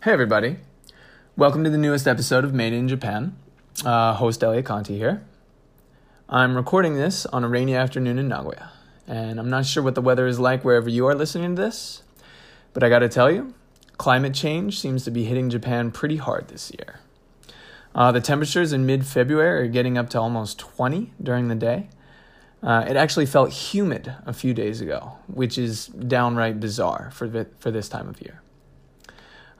Hey, everybody. Welcome to the newest episode of Made in Japan. Uh, host Elliot Conti here. I'm recording this on a rainy afternoon in Nagoya, and I'm not sure what the weather is like wherever you are listening to this, but I gotta tell you, climate change seems to be hitting Japan pretty hard this year. Uh, the temperatures in mid February are getting up to almost 20 during the day. Uh, it actually felt humid a few days ago, which is downright bizarre for, vi- for this time of year.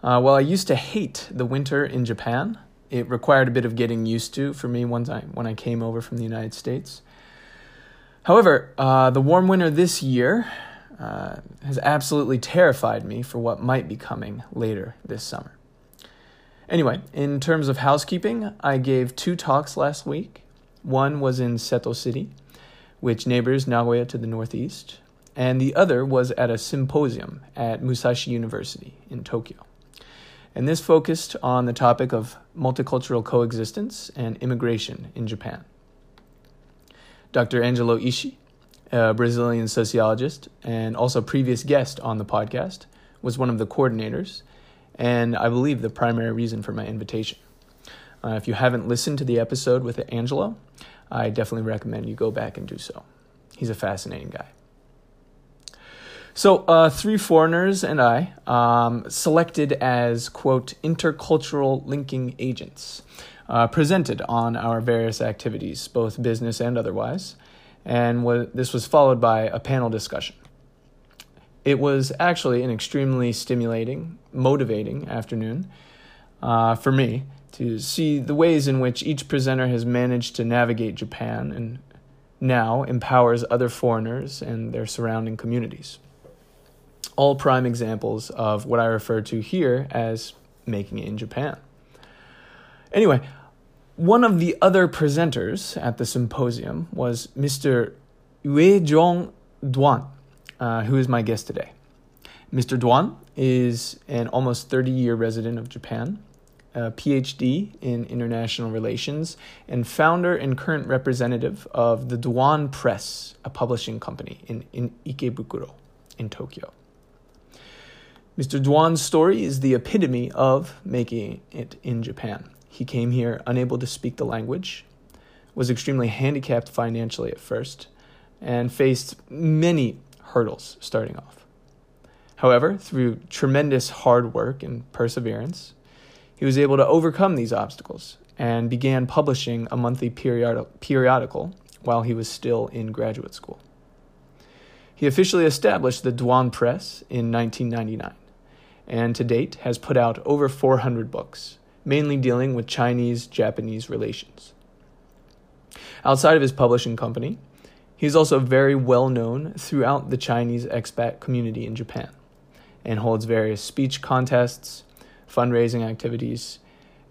Uh, while I used to hate the winter in Japan, it required a bit of getting used to for me one time when I came over from the United States. However, uh, the warm winter this year uh, has absolutely terrified me for what might be coming later this summer. Anyway, in terms of housekeeping, I gave two talks last week. One was in Seto City, which neighbors Nagoya to the northeast, and the other was at a symposium at Musashi University in Tokyo and this focused on the topic of multicultural coexistence and immigration in Japan. Dr. Angelo Ishii, a Brazilian sociologist and also previous guest on the podcast, was one of the coordinators, and I believe the primary reason for my invitation. Uh, if you haven't listened to the episode with Angelo, I definitely recommend you go back and do so. He's a fascinating guy. So, uh, three foreigners and I, um, selected as, quote, intercultural linking agents, uh, presented on our various activities, both business and otherwise. And w- this was followed by a panel discussion. It was actually an extremely stimulating, motivating afternoon uh, for me to see the ways in which each presenter has managed to navigate Japan and now empowers other foreigners and their surrounding communities all prime examples of what I refer to here as making it in Japan. Anyway, one of the other presenters at the symposium was Mr. Yue Jong Duan, uh, who is my guest today. Mr. Duan is an almost 30 year resident of Japan, a PhD in international relations, and founder and current representative of the Duan Press, a publishing company in, in Ikebukuro in Tokyo. Mr. Duan's story is the epitome of making it in Japan. He came here unable to speak the language, was extremely handicapped financially at first, and faced many hurdles starting off. However, through tremendous hard work and perseverance, he was able to overcome these obstacles and began publishing a monthly periodical while he was still in graduate school. He officially established the Duan Press in 1999 and to date has put out over 400 books, mainly dealing with Chinese Japanese relations. Outside of his publishing company, he is also very well known throughout the Chinese expat community in Japan and holds various speech contests, fundraising activities,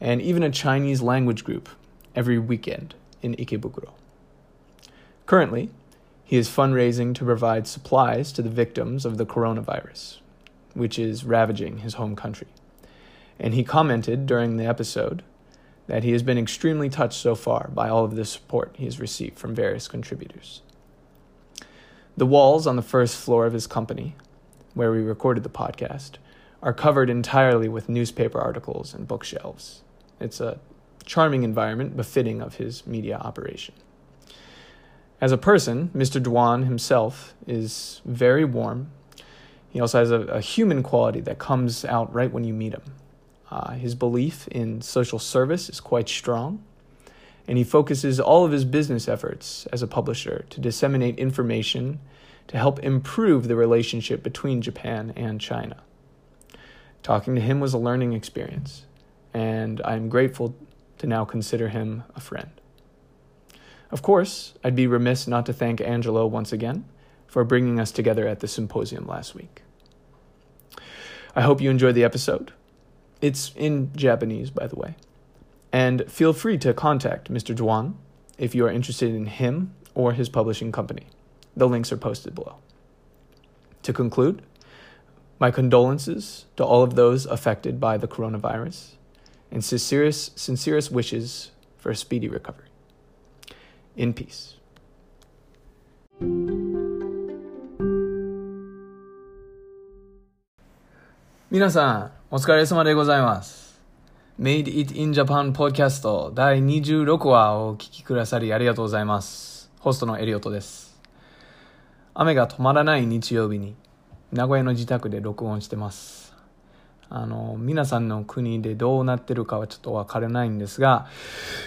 and even a Chinese language group every weekend in Ikebukuro. Currently, he is fundraising to provide supplies to the victims of the coronavirus, which is ravaging his home country. And he commented during the episode that he has been extremely touched so far by all of the support he has received from various contributors. The walls on the first floor of his company, where we recorded the podcast, are covered entirely with newspaper articles and bookshelves. It's a charming environment befitting of his media operation. As a person, Mr. Duan himself is very warm he also has a, a human quality that comes out right when you meet him. Uh, his belief in social service is quite strong, and he focuses all of his business efforts as a publisher to disseminate information to help improve the relationship between Japan and China. Talking to him was a learning experience, and I'm grateful to now consider him a friend. Of course, I'd be remiss not to thank Angelo once again for bringing us together at the symposium last week. I hope you enjoyed the episode. It's in Japanese, by the way. And feel free to contact Mr. Duan if you are interested in him or his publishing company. The links are posted below. To conclude, my condolences to all of those affected by the coronavirus and sincerest, sincerest wishes for a speedy recovery. In peace. 皆さん、お疲れ様でございます。Made It in Japan Podcast 第26話をお聞きくださりありがとうございます。ホストのエリオットです。雨が止まらない日曜日に名古屋の自宅で録音してます。あの、皆さんの国でどうなってるかはちょっとわからないんですが、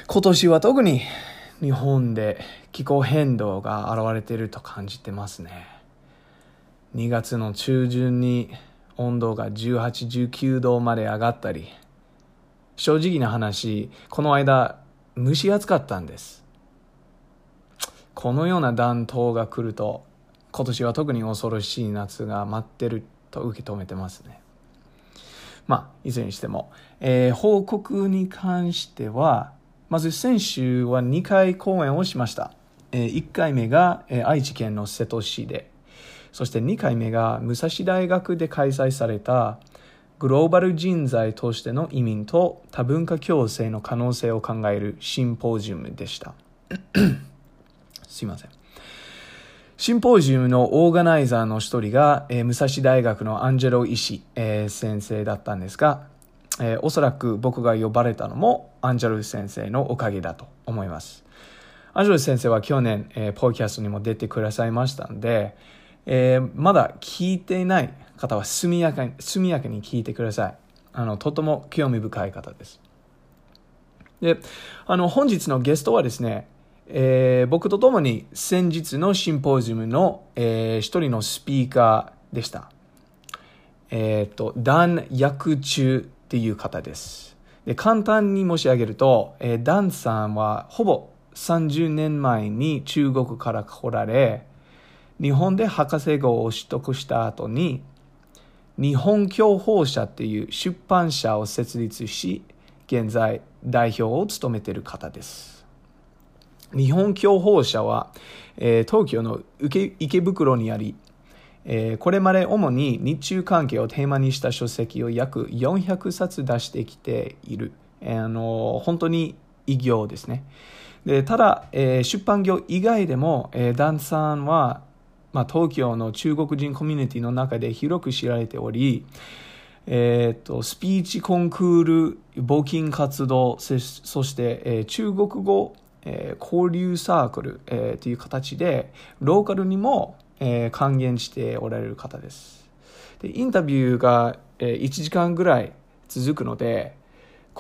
今年は特に日本で気候変動が現れていると感じてますね。2月の中旬に温度が18、19度まで上がったり、正直な話、この間蒸し暑かったんです。このような暖冬が来ると、今年は特に恐ろしい夏が待ってると受け止めてますね。まあ、いずれにしても、えー報告に関しては、まず先週は2回講演をしました。え1回目が、えー愛知県の瀬戸市で、そして2回目が武蔵大学で開催されたグローバル人材としての移民と多文化共生の可能性を考えるシンポジウムでした。すいません。シンポジウムのオーガナイザーの一人が、えー武蔵大学のアンジェロ医師、えー先生だったんですが、えーおそらく僕が呼ばれたのもアンジェロ先生のおかげだと思います。アンジェロ先生は去年、えーポッドキャストにも出てくださいましたので、えーまだ聞いていない方は速やかに速やかに聞いてください。あの、とても興味深い方です。で、あの、本日のゲストはですね、えー僕と共に先日のシンポジウムの、えー一人のスピーカーでした。えっ、と、ダン・ヤクチュっていう方です。で、簡単に申し上げると、えーダンさんはほぼ30年前に中国から来られ、日本で博士号を取得した後に、日本教法社っていう出版社を設立し、現在代表を務めている方です。日本教法社は、えー東京の池池袋にあり、えーこれまで主に日中関係をテーマにした書籍を約400冊出してきている、えーあの本当に偉業ですねでただ、えー出版業以外でも、えーダンさんは、まあ、東京の中国人コミュニティの中で広く知られており、えー、とスピーチコンクール募金活動そそして、えー中国語、えー交流サークル、えーという形でローカルにも、えー還元しておられる方です。でインタビューが、えー1時間ぐらい続くので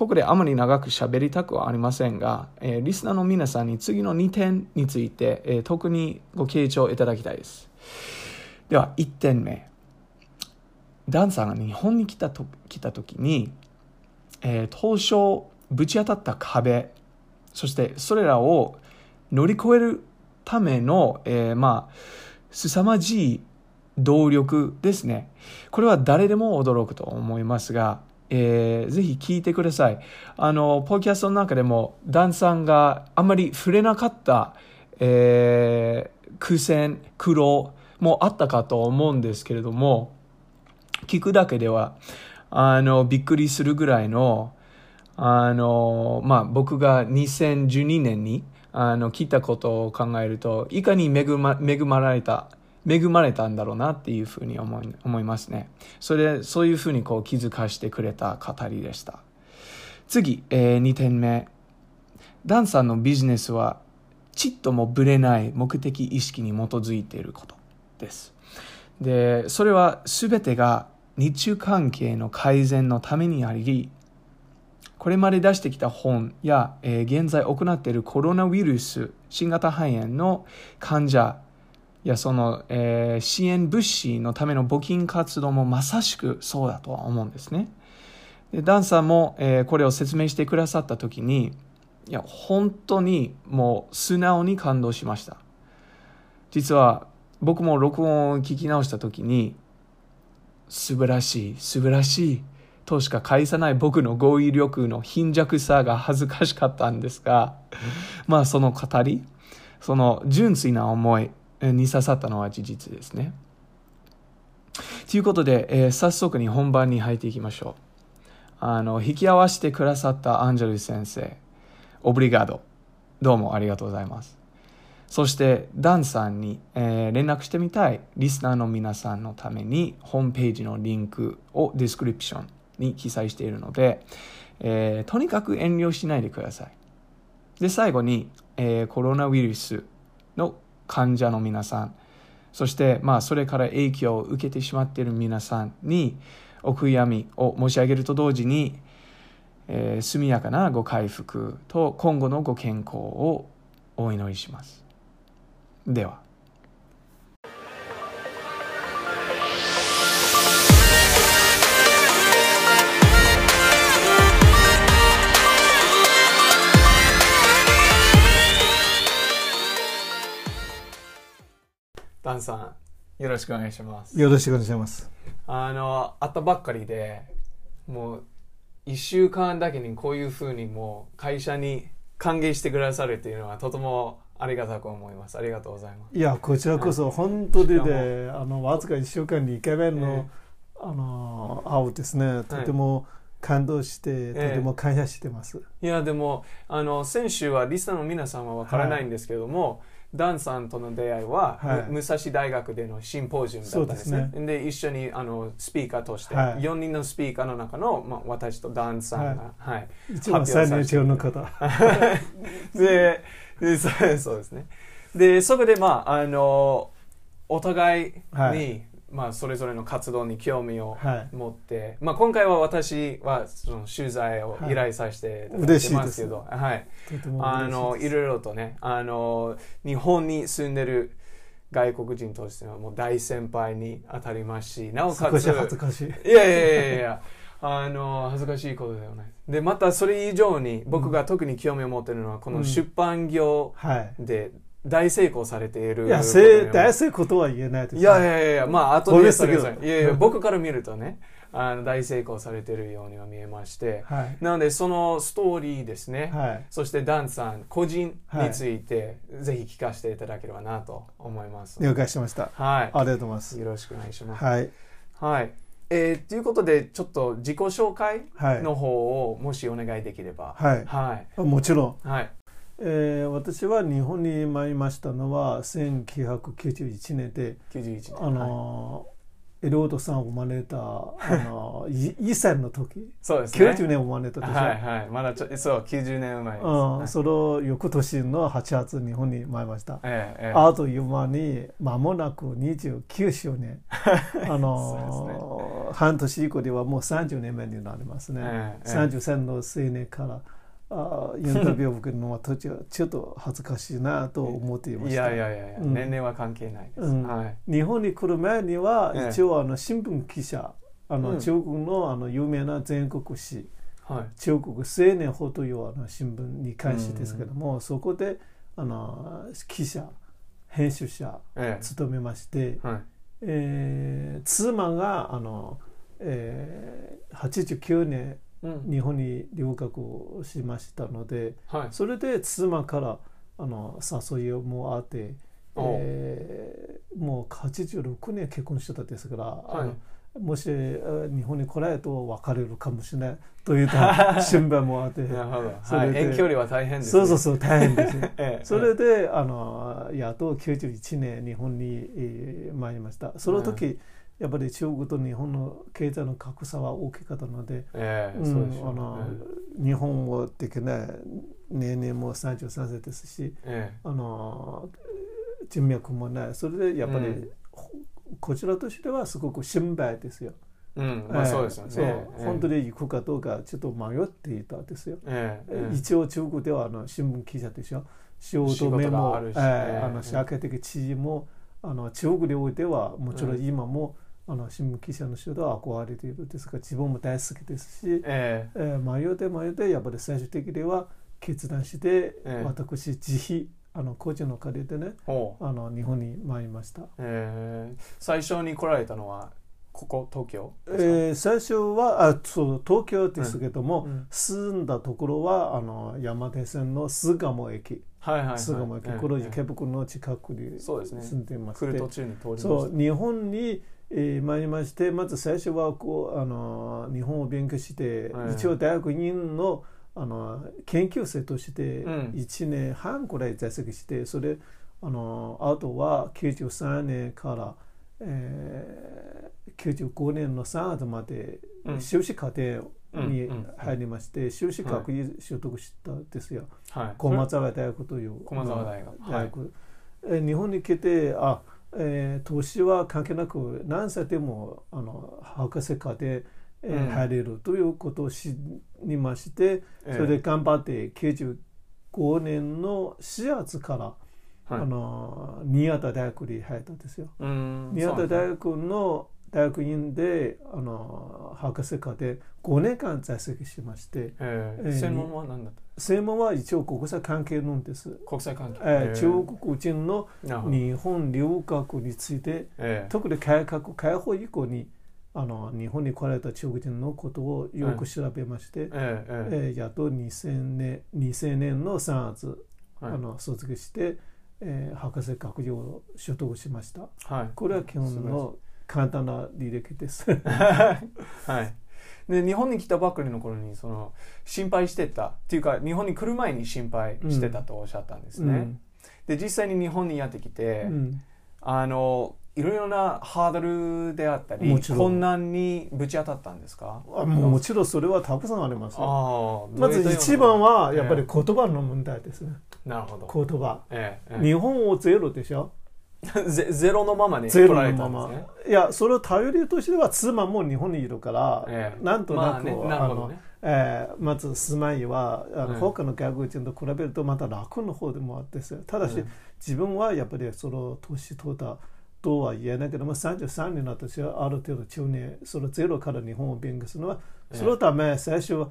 ここであまり長く喋りたくはありませんが、えーリスナーの皆さんに次の2点について、えー特にご傾聴いただきたいです。では1点目。ダンさんが日本に来たと来た時に、えー当初ぶち当たった壁そしてそれらを乗り越えるための、えーまあ凄まじい動力ですね。これは誰でも驚くと思いますが、えーぜひ聞いてください。あのポッドキャストの中でもダンさんがあまり触れなかった、えー苦戦苦労もあったかと思うんですけれども聞くだけではあのびっくりするぐらいのあの、まあ、僕が2012年にあの聞いたことを考えるといかに恵ま恵まれた恵まれたんだろうなっていうふうに思い思いますね。それそういうふうにこう気づかしてくれた語りでした。次、え2点目。ダンさんのビジネスはちっともぶれない目的意識に基づいていることです。でそれは全てが日中関係の改善のためにありこれまで出してきた本や、えー現在行っているコロナウイルス新型肺炎の患者やその、えー支援物資のための募金活動もまさしくそうだとは思うんですね。でダンさんも、えーこれを説明してくださった時にいや本当にもう素直に感動しました。実は僕も録音を聞き直した時に素晴らしい素晴らしいとしか返さない僕の語彙力の貧弱さが恥ずかしかったんですがまあその語りその純粋な思いに刺さったのは事実ですね。ということで、えー早速に本番に入っていきましょう。あの引き合わせてくださったアンジェル先生 Obrigado。どうもありがとうございます。そしてダンさんに、えー連絡してみたいリスナーの皆さんのためにホームページのリンクをディスクリプションに記載しているので、えーとにかく遠慮しないでください。で最後に、えコロナウイルスの患者の皆さん。そして、まあ、それから影響を受けてしまっている皆さんにお悔やみを申し上げると同時に、えー速やかなご回復と今後のご健康をお祈りします。では。ダンさんよろしくお願いします。よろしくお願いします。あの会ったばっかりでもう1週間だけにこういうふうにもう会社に歓迎してくださるっていうのはとてもありがたく思います。ありがとうございます。いや、こちらこそ本当にで、あの、わずか1週間に1回目の、あの、会うですね、とても感動して、とえ。ても感謝してます。いやでもあの先週はリスナーの皆さんはわからないんですけども、ダンさんとの出会いは、はい。む武蔵大学でのシンポジウムだったんですね。で一緒にあのスピーカーとして、はい。4人のスピーカーの中の、まあ、私とダンさんが、はい。一番最年長の方。ででそうですね。でそこでまああのお互いに、はいまあ、それぞれの活動に興味をはい。持って、まあ、今回は私はその取材を依頼させていただいてますけど、はい。とてもあのいろいろとねあの日本に住んでる外国人としてはもう大先輩に当たりますしなおかつ恥ずかしい。いやいやいやいや。あの恥ずかしいことではないでまたそれ以上に僕が特に興味を持っているのはこの出版業はい。で大成功されているいや、大成功とは言えないです。いやいやいやいやまあ後褒でいやいや 僕から見るとねあの大成功されているようには見えましてはい。なのでそのストーリーですね、はい。そしてダンさん個人について、ぜひ聞かせていただければなと思います。了解しました。はい。ありがとうございます。よろしくお願いします。はい。はい。えーということで、ちょっと自己紹介はいの方をもしお願いできれば。はいはい。もちろん。はい。えー私は日本に参りましたのは1991年で、91年。あはいの、エロードさん生まれた、あの、い1歳の時、そうですね。90年生まれたでしょ。はいはい。まだちょそう、90年生まれです。うん、はいその翌年の8月日本に参りました。ええええあという間に間もなく29周年。あそうの、半年以降ではもう30年目になりますね。ええええ33の青年からあインタビューを受けるのは途中ちょっと恥ずかしいなと思っていまいした。やいやいやいや、うん年齢は関係ないです。うんはい。日本に来る前にはええ一応あの新聞記者、あのうん中国のあの有名な全国紙はい。中国青年法というあの新聞に関してですけども、そこであの記者編集者ええ務めまして、はい。えー妻があの、えー89年うん。日本に留学をしましたのではい。それで妻からあの誘いもあって、えーもう86年結婚してたですから、あいのもしえー日本に来ないと別れるかもしれないといった 心配もあってなるほど。はい。それで遠距離は大変です、ね。そうそうそう大変ですね ええそれであのやっと91年日本に、えー参りましたその時、やっぱり中国と日本の経済の格差は大きかったので、えあのね。日本語的な年齢も33歳ですしえあの人脈もないそれでやっぱり、うんほこちらとしてはすごく心配ですよ。えうん。まあそうですよね。本当に行くかどうかちょっと迷っていたんですよ。え一応中国ではあの新聞記者でしょ仕事仕事メモがああの社会的地位もあの中国においてはもちろん今も、あの新聞記者の人では憧れているんですが自分も大好きですし、ええ。ー迷って迷ってやっぱり最終的には決断して、ええ。私自費あの個人の借りでね。あの日本に参りました。ええ。最初に来られたのはここ東京ですか、えー最初はあそう東京ですけども、うん。住んだところはあの山手線の巣鴨駅。巣鴨駅、ええ。このええ池袋の近くに住んでまして。来る途中に通りました。そう日本に、えー参りましてまず最初はこうあの日本を勉強して、はい。一応大学院のあの研究生としてうん。1年半くらい在籍してそれあのあとは93年から、えー、95年の3月までうん。修士課程にうんうん入りまして、修士学位取得したんですよ。はい。駒沢大学という駒沢大学。まあ大学。えー日本に来てあ、えー、年は関係なく何歳でもあの博士課程、えーうん。入れるということを知りまして、ええ。それで頑張って95年の4月から、はい。あの新潟大学に入ったんですよ。うーん新そうなんですね。潟大学の大学院であの博士課程5年間在籍しましてええ。ーー専門は何だった？専門は一応国際関係なんです。国際関係。えーえー中国人の日本留学についてえー特に改革開放以降にあの日本に来られた中国人のことをよく調べまして、えーええ。ーやっと2000年 ,2000 年の3月、ーはい。あの卒業して、えー博士学位を取得しました。はい。これは基本の簡単な履歴です。はい。で日本に来たばっかりの頃にその心配してたっていうか日本に来る前に心配してたとおっしゃったんですね。うん。で実際に日本にやってきて、うん。あのいろいろなハードルであったり困難にぶち当たったんですか？あもうもちろんそれはたくさんありますまず一番はやっぱりえ言葉の問題ですね、えなるほど、言葉。えええ日本語ゼロでしょ？え ゼゼロのままにゼロのまま。いやそれを頼りとしては妻も日本にいるから、ええ。なんとなく、まあえーまず住まいはあの、うん。他の外国人と比べるとまた楽の方でもあってただし、うん。自分はやっぱりその年取ったとは言えないけども33になったしある程度中年そのゼロから日本を勉強するのは、ええ。そのため最初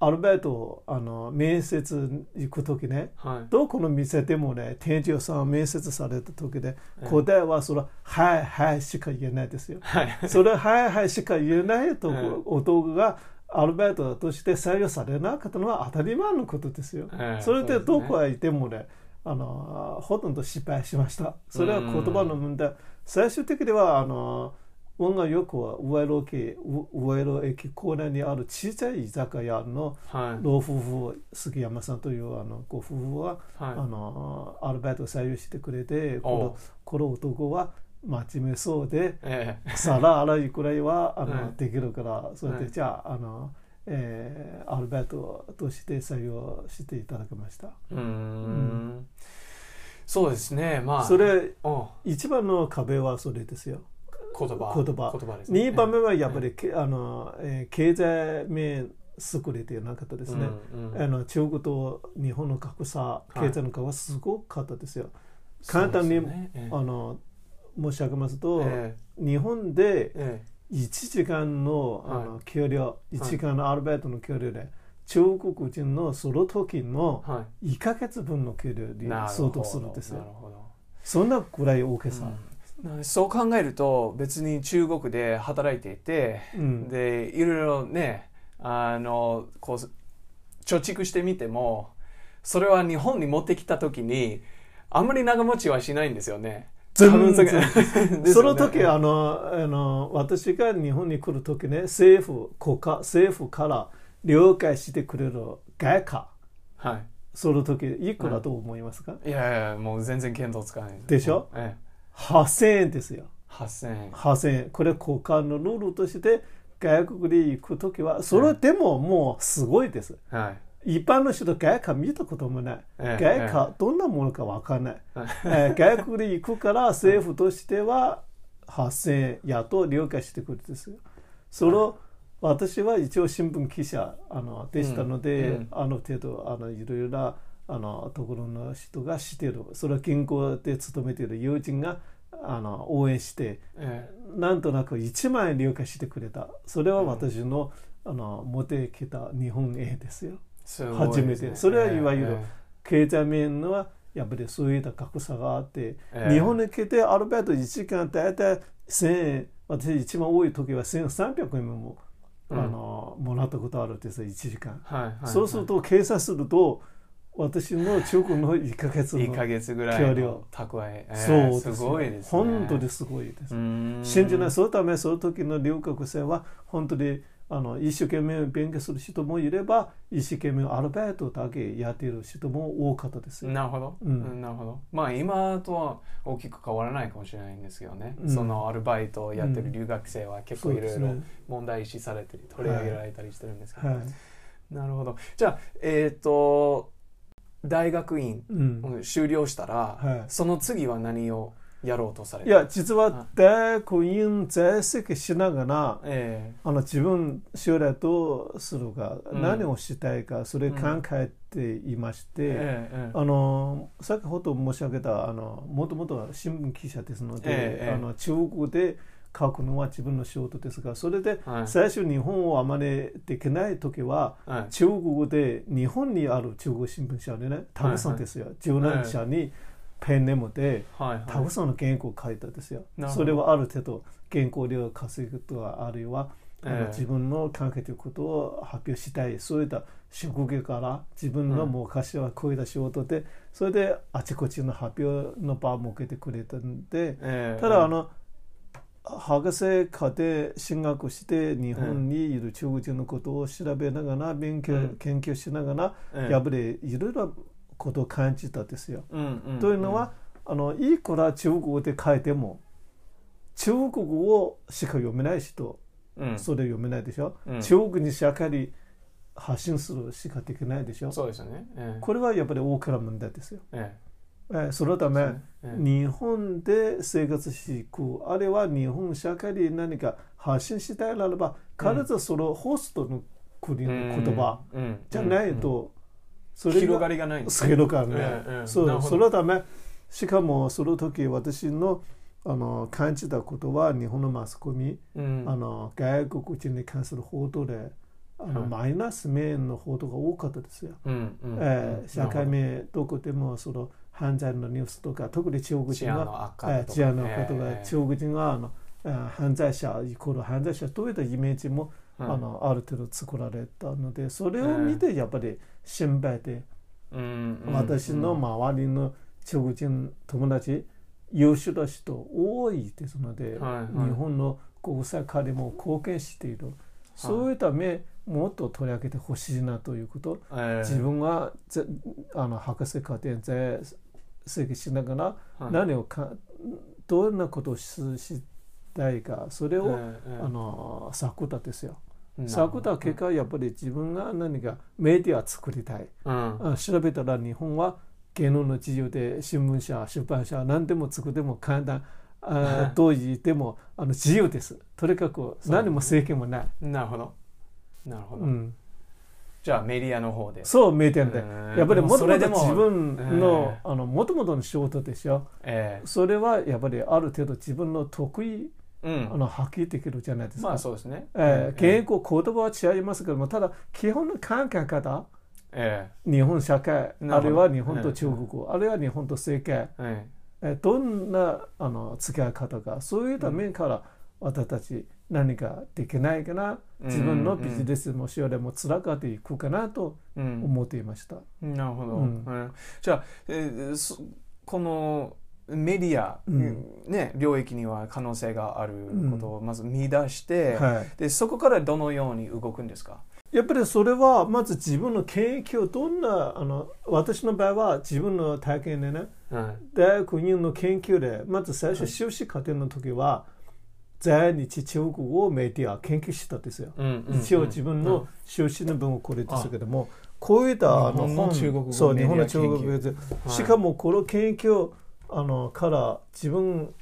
アルバイトあの面接行く時ねはいどこの店でもね店長さん面接された時でええ答えはそれは「はいはい」しか言えないですよ。はいそれはいはいしか言えないと男がアルバイトとして採用されなかったのは当たり前のことですよ。ええそれでどこへいてもね、あのほとんど失敗しました。それは言葉の問題。最終的にはあの運がよくは上野駅上野駅構内にある小さい居酒屋のはい。老夫婦杉山さんというあのご夫婦は、はい。あのアルバイトを採用してくれてこのこの男は真面目そうでええ。皿洗いくらいはあの、はい。できるからそれで、はい。じゃああの、えーアルバイトとして採用していただきました、うーん。そうですね。まあ。それお一番の壁はそれですよ言葉。言葉。言葉ですね。2番目はやっぱり、けあのえー経済面優れてなかったですね、うんうんあの中国と日本の格差い。経済の格差はすごかったですよ、そうです簡単に、よねええ。あの申し上げますと、え日本でええ。1時間のあはの給料、1時間のアルバイトの給料で、中国人のその時のえは1ヶ月分の給料いに相当するんですよ。そんなぐらい大きさ。うんそう考えると別に中国で働いていて、うん。でいろいろねあのこう貯蓄してみてもそれは日本に持ってきた時にあんまり長持ちはしないんですよね。全然。ね。その時あのあの私が日本に来る時ね政府国家政府から了解してくれる外貨はその時いくらと思いますか、い、いやいやもう全然見当つかない。でしょ？ええ、8000円ですよ。8000円8000円これ国家のルールとして外国に行く時はそれでももうすごいです、はい。一般の人外貨見たこともない、ええ外貨どんなものか分からない、はい。えー外国に行くから 政府としては8000円やと了解してくれるんですよ。それを私は一応新聞記者あのでしたので、うんうん。あの程度あのいろいろなあのところの人が知ってる。それは銀行で勤めている友人があの応援してえなんとなく1万円了解してくれた。それは私の,、あの持ってきた日本円ですよ。ね。初めて。それはいわゆるえ経済面のはやっぱりそういった格差があって、ええ。日本に来てアルバイト1時間大体1000円。私一番多い時は1300円も、うん。あのもらったことあるんですよ1時間、えはいはい。そうすると計算すると私の中国の1ヶ月の1ヶ月ぐらいの蓄え。ええそうですごいですね。本当にすごいです、信じないそのためその時の留学生は本当にあの一生懸命勉強する人もいれば一生懸命アルバイトだけやっている人も多かったですよ。なるほど、ううんんなるほど。まあ今とは大きく変わらないかもしれないんですけどね、うん。そのアルバイトをやってる留学生は結構いろいろ問題視されて取り上げられたりしてるんですけど、はい。なるほど。じゃあえっ、と大学院うん。修了したら、はい。その次は何をやろうとされた？いや実は大学院在籍しながらえあの自分将来どうするか、うん。何をしたいかそれ考えていまして、えええあの先ほど申し上げたあのもともとは新聞記者ですので、ええあの中国で書くのは自分の仕事ですがそれではい。最初日本をあまりできない時ははい。中国で日本にある中国新聞社でねたくさんですよ、十何社にペンネームではいはい。たくさんの原稿を書いたんですよ、なるほど。それはある程度原稿料を稼ぐとかあるいはあのええ。自分の考えていることを発表したい。そういった職業から自分の昔はこういった仕事で、それであちこちの発表の場を設けてくれたんでええ。ただあの博士課で進学して日本にいる中国人のことを調べながら勉強、うん研究しながらええやっぱりいろいろことを感じたんですよ。というのは、あのいくら中国語で書いても中国語をしか読めない人、うんそれ読めないでしょ、うん中国にしっかり発信するしかできないでしょそうですよねええこれはやっぱり大きな問題ですよ。ええーそのため、日本で生活していくあるいは日本社会に何か発信したいならば必ずそのホストの国の言葉じゃないと、それ広がりがない。んですね。そのためしかもその時私のあの感じたことは日本のマスコミ、うん。あの外国人に関する報道であの、はい。マイナス面の報道が多かったですよ。えー社会面どこでもその犯罪のニュースとか特に中国人は治安のことが、ええ中国人はあのえー犯罪者イコール犯罪者といったイメージも、はいあのある程度作られたのでそれを見てやっぱり心配で、うん。うん。私の周りの中国人友達優秀な人多いですので、はいはい。日本の国際化にも貢献している、そういった面もっと取り上げてほしいなということ、ええ。自分はぜあの博士課程在籍しながらはい。何をかどんなことをししたいかそれを、ええあの作ったですよ。なるほど。作った結果やっぱり自分が何かメディア作りたい。うん。あ調べたら日本は芸能の自由で新聞社出版社何でも作っても簡単あどう言ってもあの自由です。とにかく何も制限もない、なるほど。なるほど。うん、じゃあメディアの方で。そうメディアで。うん。やっぱりもともと自分のえあのもともとの仕事でしょ。えそれはやっぱりある程度自分の得意えうん。あの発揮できるじゃないですか、まあそうですね。えーえ言語言葉は違いますけどもただ基本の考え方え日本社会あるいは日本と中国語、あるいは日本と世界。えええーどんなあの付き合い方か。そういった面から私たち何かできないかな、自分のビジネスも将来もつながっていくかなと思っていました。なるほど、うん。うんじゃあ、えーそこのメディア、うん。ね、領域には可能性があることをまず見出して、はい、でそこからどのように動くんですか？やっぱりそれはまず自分の研究をどんなあの私の場合は自分の体験でねはい。大学院の研究でまず最初修士課程の時は在日中国語をメディア研究したんですよ。うんうん一応自分の修士の文をこれですけども、こういったあの日本の中国語そうメディア日本の中国語研ではい。しかもこの研究あのから自分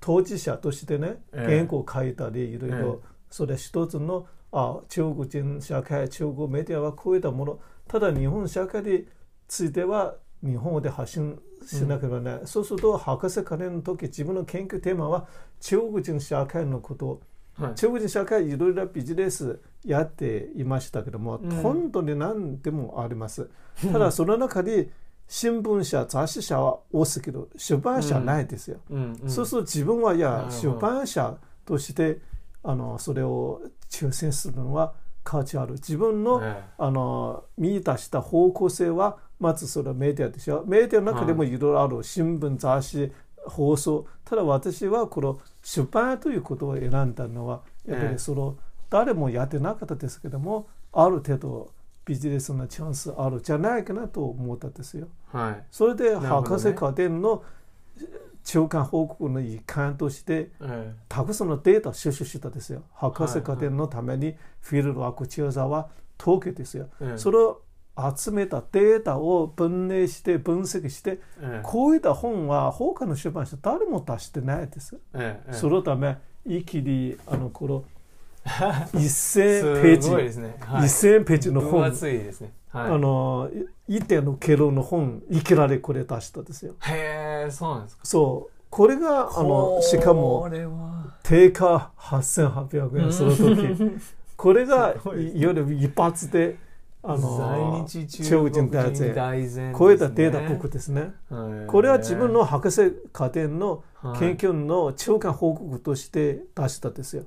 当事者としてねええ。原稿を書いたりいろいろ。それ一つのあ中国人社会中国メディアはこういったもの。ただ日本社会については日本語で発信しなければな。らない、そうすると博士課程の時自分の研究テーマは中国人社会のこと。はい。中国人社会いろいろビジネスやっていましたけども、うん。本当に何でもあります。ただその中に新聞社雑誌社は多すぎる。出版社はないですよ。うん。うん。そうすると自分はいや出版社としてあのそれを抽選するのは価値ある。自分の,、え。あの見出した方向性はまずそれはメディアでしょメディアの中でもいろいろある新聞雑誌放送ただ私はこの出版ということを選んだのはやっぱええりその、誰もやってなかったですけどもある程度ビジネスのチャンスあるじゃないかなと思ったんですよ。はい。それで博士課程の中間報告の一環としてえたくさんのデータを収集したんですよ。博士課程のためにフィールドワーク調査は統計ですよ。えええそれを集めたデータを分類して分析してええこういった本は他の出版社誰も出してないです。ええそのため一気にあのこの1000すページ、ね。はい。1000ページの分本。はい。あの一点のケロの本いきなりこれ出したんですよ。へえ、そうなんですか。そうこれがあのしかも。定価8800円その時これが ねいわゆる一発であの中中国国人大人全大全こういったデータ僕ですね。はいこれは自分の博士課程のはい研究の中間報告として出したんですよ。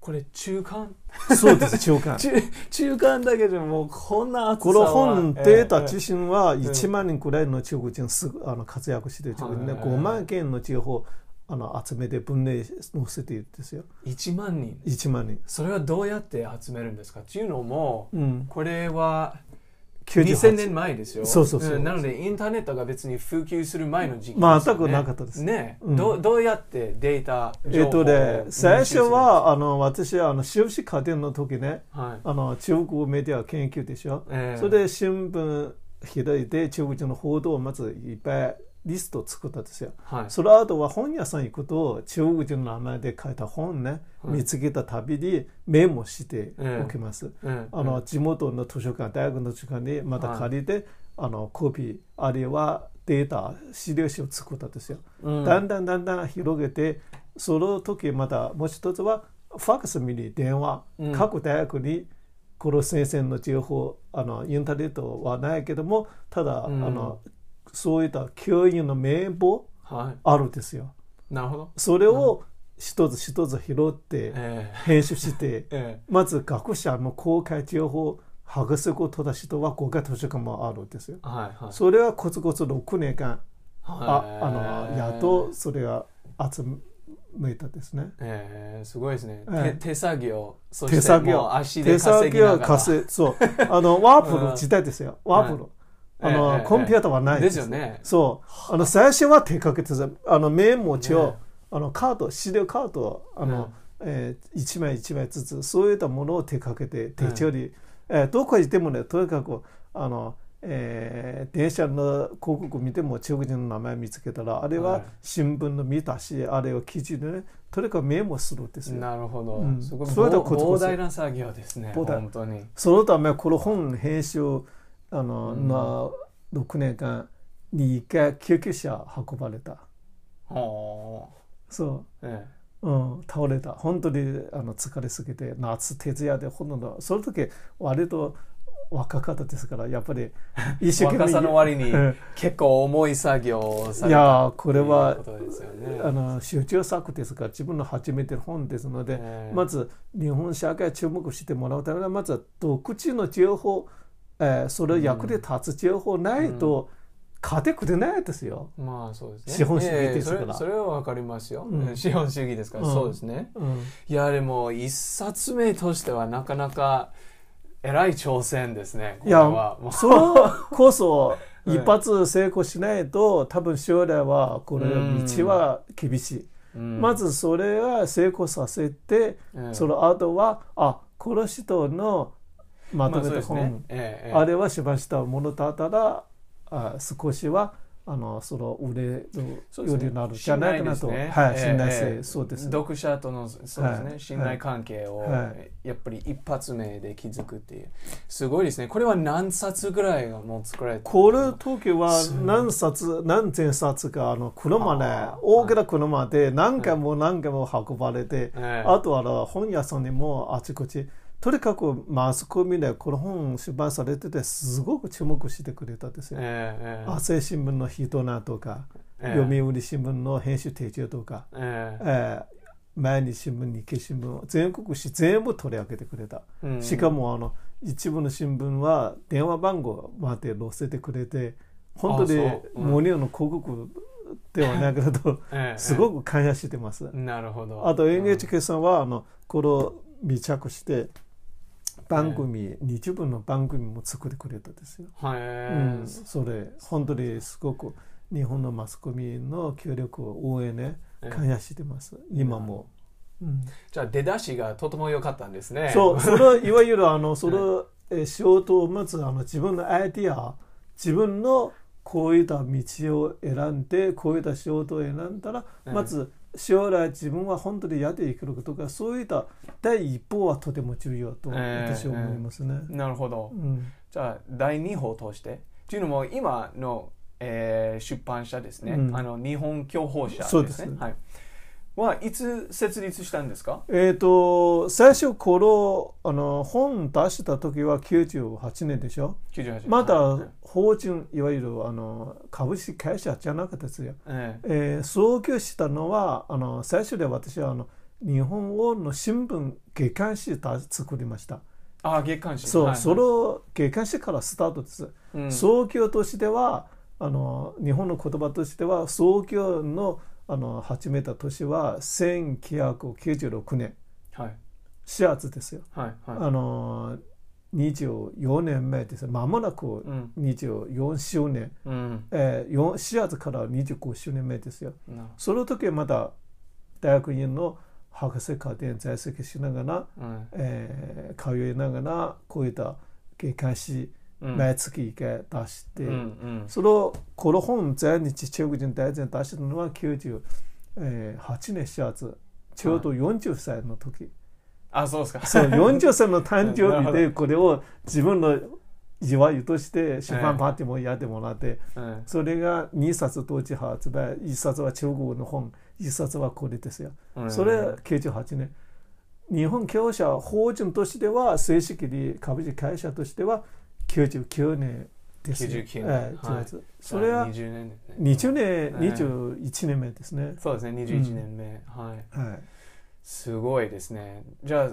これ中間？そうです、中間。中中間だけでもうこんな厚さこのは本、ええデータ自え身は1万人くらいの中国人すぐあの活躍してる中国人ではい5万件の情報あの集めて分類載せているんですよ。え1万人。1万人。それはどうやって集めるんですかっていうのもうん。これは98 2000年前ですよ。そうそうそうん。なのでインターネットが別に普及する前の時期ですよ、ね、全くなかったです。ね、うん。どうどうやってデータえ情報をっとね、最初はあの私はあの修士課程の時ね、はい。あの中国メディア研究でしょ。ええ。それで新聞開いて中国人の報道をまずいっぱいリストを作ったんですよ。はい。その後は本屋さん行くと中国人の名前で書いた本ね、はい。見つけたたびにメモしておきます。ええ。あの地元の図書館、大学の図書館にまた借りて、あのコピー、あるいはデータ、資料集を作ったんですよ。うん。だんだんだんだん広げて、その時またもう一つは、ファックスミニ、電話、うん。各大学にこの先生の情報、あのインターネットはないけども、ただ、うん。あのそういった教員の名簿はあるんですよ。いなるほど。それを一つ一つ拾って、え編集して、ええ。まず学者の公開情報、博士号を取った人は公開図書館もあるんですよ。えはいはい。それはコツコツ6年間、あはいあのやっとそれが集めたですね。ええすごいですね、ええ。手手作業そして手作業。もう足で手作業稼ぎながら。稼いそう。あのワープの時代ですよ。ワープの、あの、ええコンピューターはないです。よね。そう。あの最初は手かけてた。あのメモ帳、ねあのカード資料カードをあの、えー一枚一枚ずつそういったものを手かけて手帳に、えーどこへ行ってもねとにかくあの、えー電車の広告見ても中国人の名前見つけたらあれははい。新聞の見たし、あれを記事でねとにかくメモするんですよ。なるほど、うん。すごい膨大な作業ですね本当に。そのためこの本編集あの、うん。の6年間に1回救急車運ばれた。ほそう。うえ。うん、倒れた。本当にあの疲れすぎて夏徹夜でほとんど。その時割と若かったですからやっぱり 一生懸命若さの割にうん。結構重い作業をさいれたやこれはあの集中作ですから自分の初めての本ですので、ええ。まず日本社会注目してもらうためにはまずは独自の情報、えーそれ役に立つ情報ないと勝てくれないですよ。まあそうですね。資本主義ええですか。らそれそれはわかりますよ、うん。資本主義ですから、うん。そうですね。うん。いやでも一冊目としてはなかなか偉い挑戦ですねこいやそれこそ はい。一発成功しないと多分将来はこれうん道は厳しい。うん。まずそれは成功させて、ええその後はあこの人のまとめた本、まあね。ええええ。あれはしましたものだったらあ少しはあのその売れるようになるんじゃないかなと、はい、ええ信頼性、ええ。そうです。ね。読者とのそうですね、はい信頼関係をはやっぱり一発目で築くっていう。すごいですね。これは何冊ぐらいがもう作られてこれ時は何冊何千冊かあの車ね大きな車で何回も何回も運ばれて、ええあとはあの本屋さんにもあちこちとにかくマスコミでこの本出版されててすごく注目してくれたんですよ。ええええ。朝日新聞の人なとか、ええ。読売新聞の編集手帳とか、ええ。えー毎日新聞日経新聞全国紙全部取り上げてくれた、うん。しかもあの一部の新聞は電話番号まで載せてくれて本当にモニの広告ではないけど ええすごく感謝してます、なるほど。あと NHK さんはあのこの密着して番組、日分の番組も作ってくれたですよ。はい、うん、それ本当にすごく日本のマスコミの協力を応援ね感謝してます、今も。うん。じゃあ出だしがとても良かったんですね。そう、それいわゆるあのその、え仕事をまずあの自分のアイディア、自分のこういった道を選んで、こういった仕事を選んだら、うんまず将来自分は本当にやっていけることか、そういった第一歩はとても重要と私は思いますね。なるほど。うんじゃあ第2歩を通して。というのも今の、えー出版社ですね、うんあの日本教法社ですね。そうですはい。はいつ設立したんですか？えっ、と最初このあの本出した時は98年でしょ？98まだはい法人いわゆるあの株式会社じゃなかったですよ。ええー創業したのはあの最初で私はあの日本語の新聞月刊誌だ作りました。あ月刊誌そう、はいはいその月刊誌からスタートです。うん創業としてはあの日本の言葉としては創業のあの始めた年は1996年。はい。4月ですよ。はいはい。あの24年目です。まもなくうん。24周年、うん。えー、4 4月から25周年目ですよ。な。その時はまだ大学院の博士課程在籍しながら、うんえー通いながらこういった月刊誌うん毎月1回出して、うんうん。そのこの本在日中国人大全出したのは98年4月ちょうど40歳の時、あそうですか。そう40歳の誕生日で これを自分の祝いとして出版パーティーもやってもらって、うんそれが2冊同時発売1冊は中国の本1冊はこれですよ。うんそれ98年。日本教者法人としては正式に株式会社としては99年ですよ。99年。ええはい。10月。それは20年ね。20年、ええ21年目ですね。そうですね21年目、はい。はい、すごいですね。じゃあ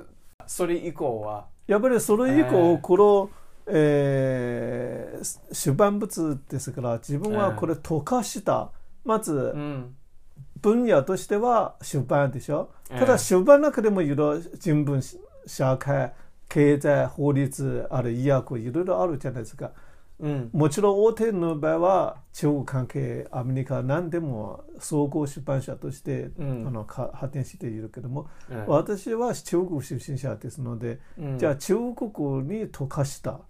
それ以降は？やっぱりそれ以え降、えこの、えー出版物ですから自分はこれ溶かした、まずうん。分野としては出版でしょ。ええ。ただ出版の中でもいろいろ人文社会経済法律ある医薬いろいろあるじゃないですか。うん。もちろん大手の場合は中国関係アメリカ何でも総合出版社として、うん。あのか発展しているけども、ええ。私は中国出身者ですので、うん。じゃあ中国に溶かした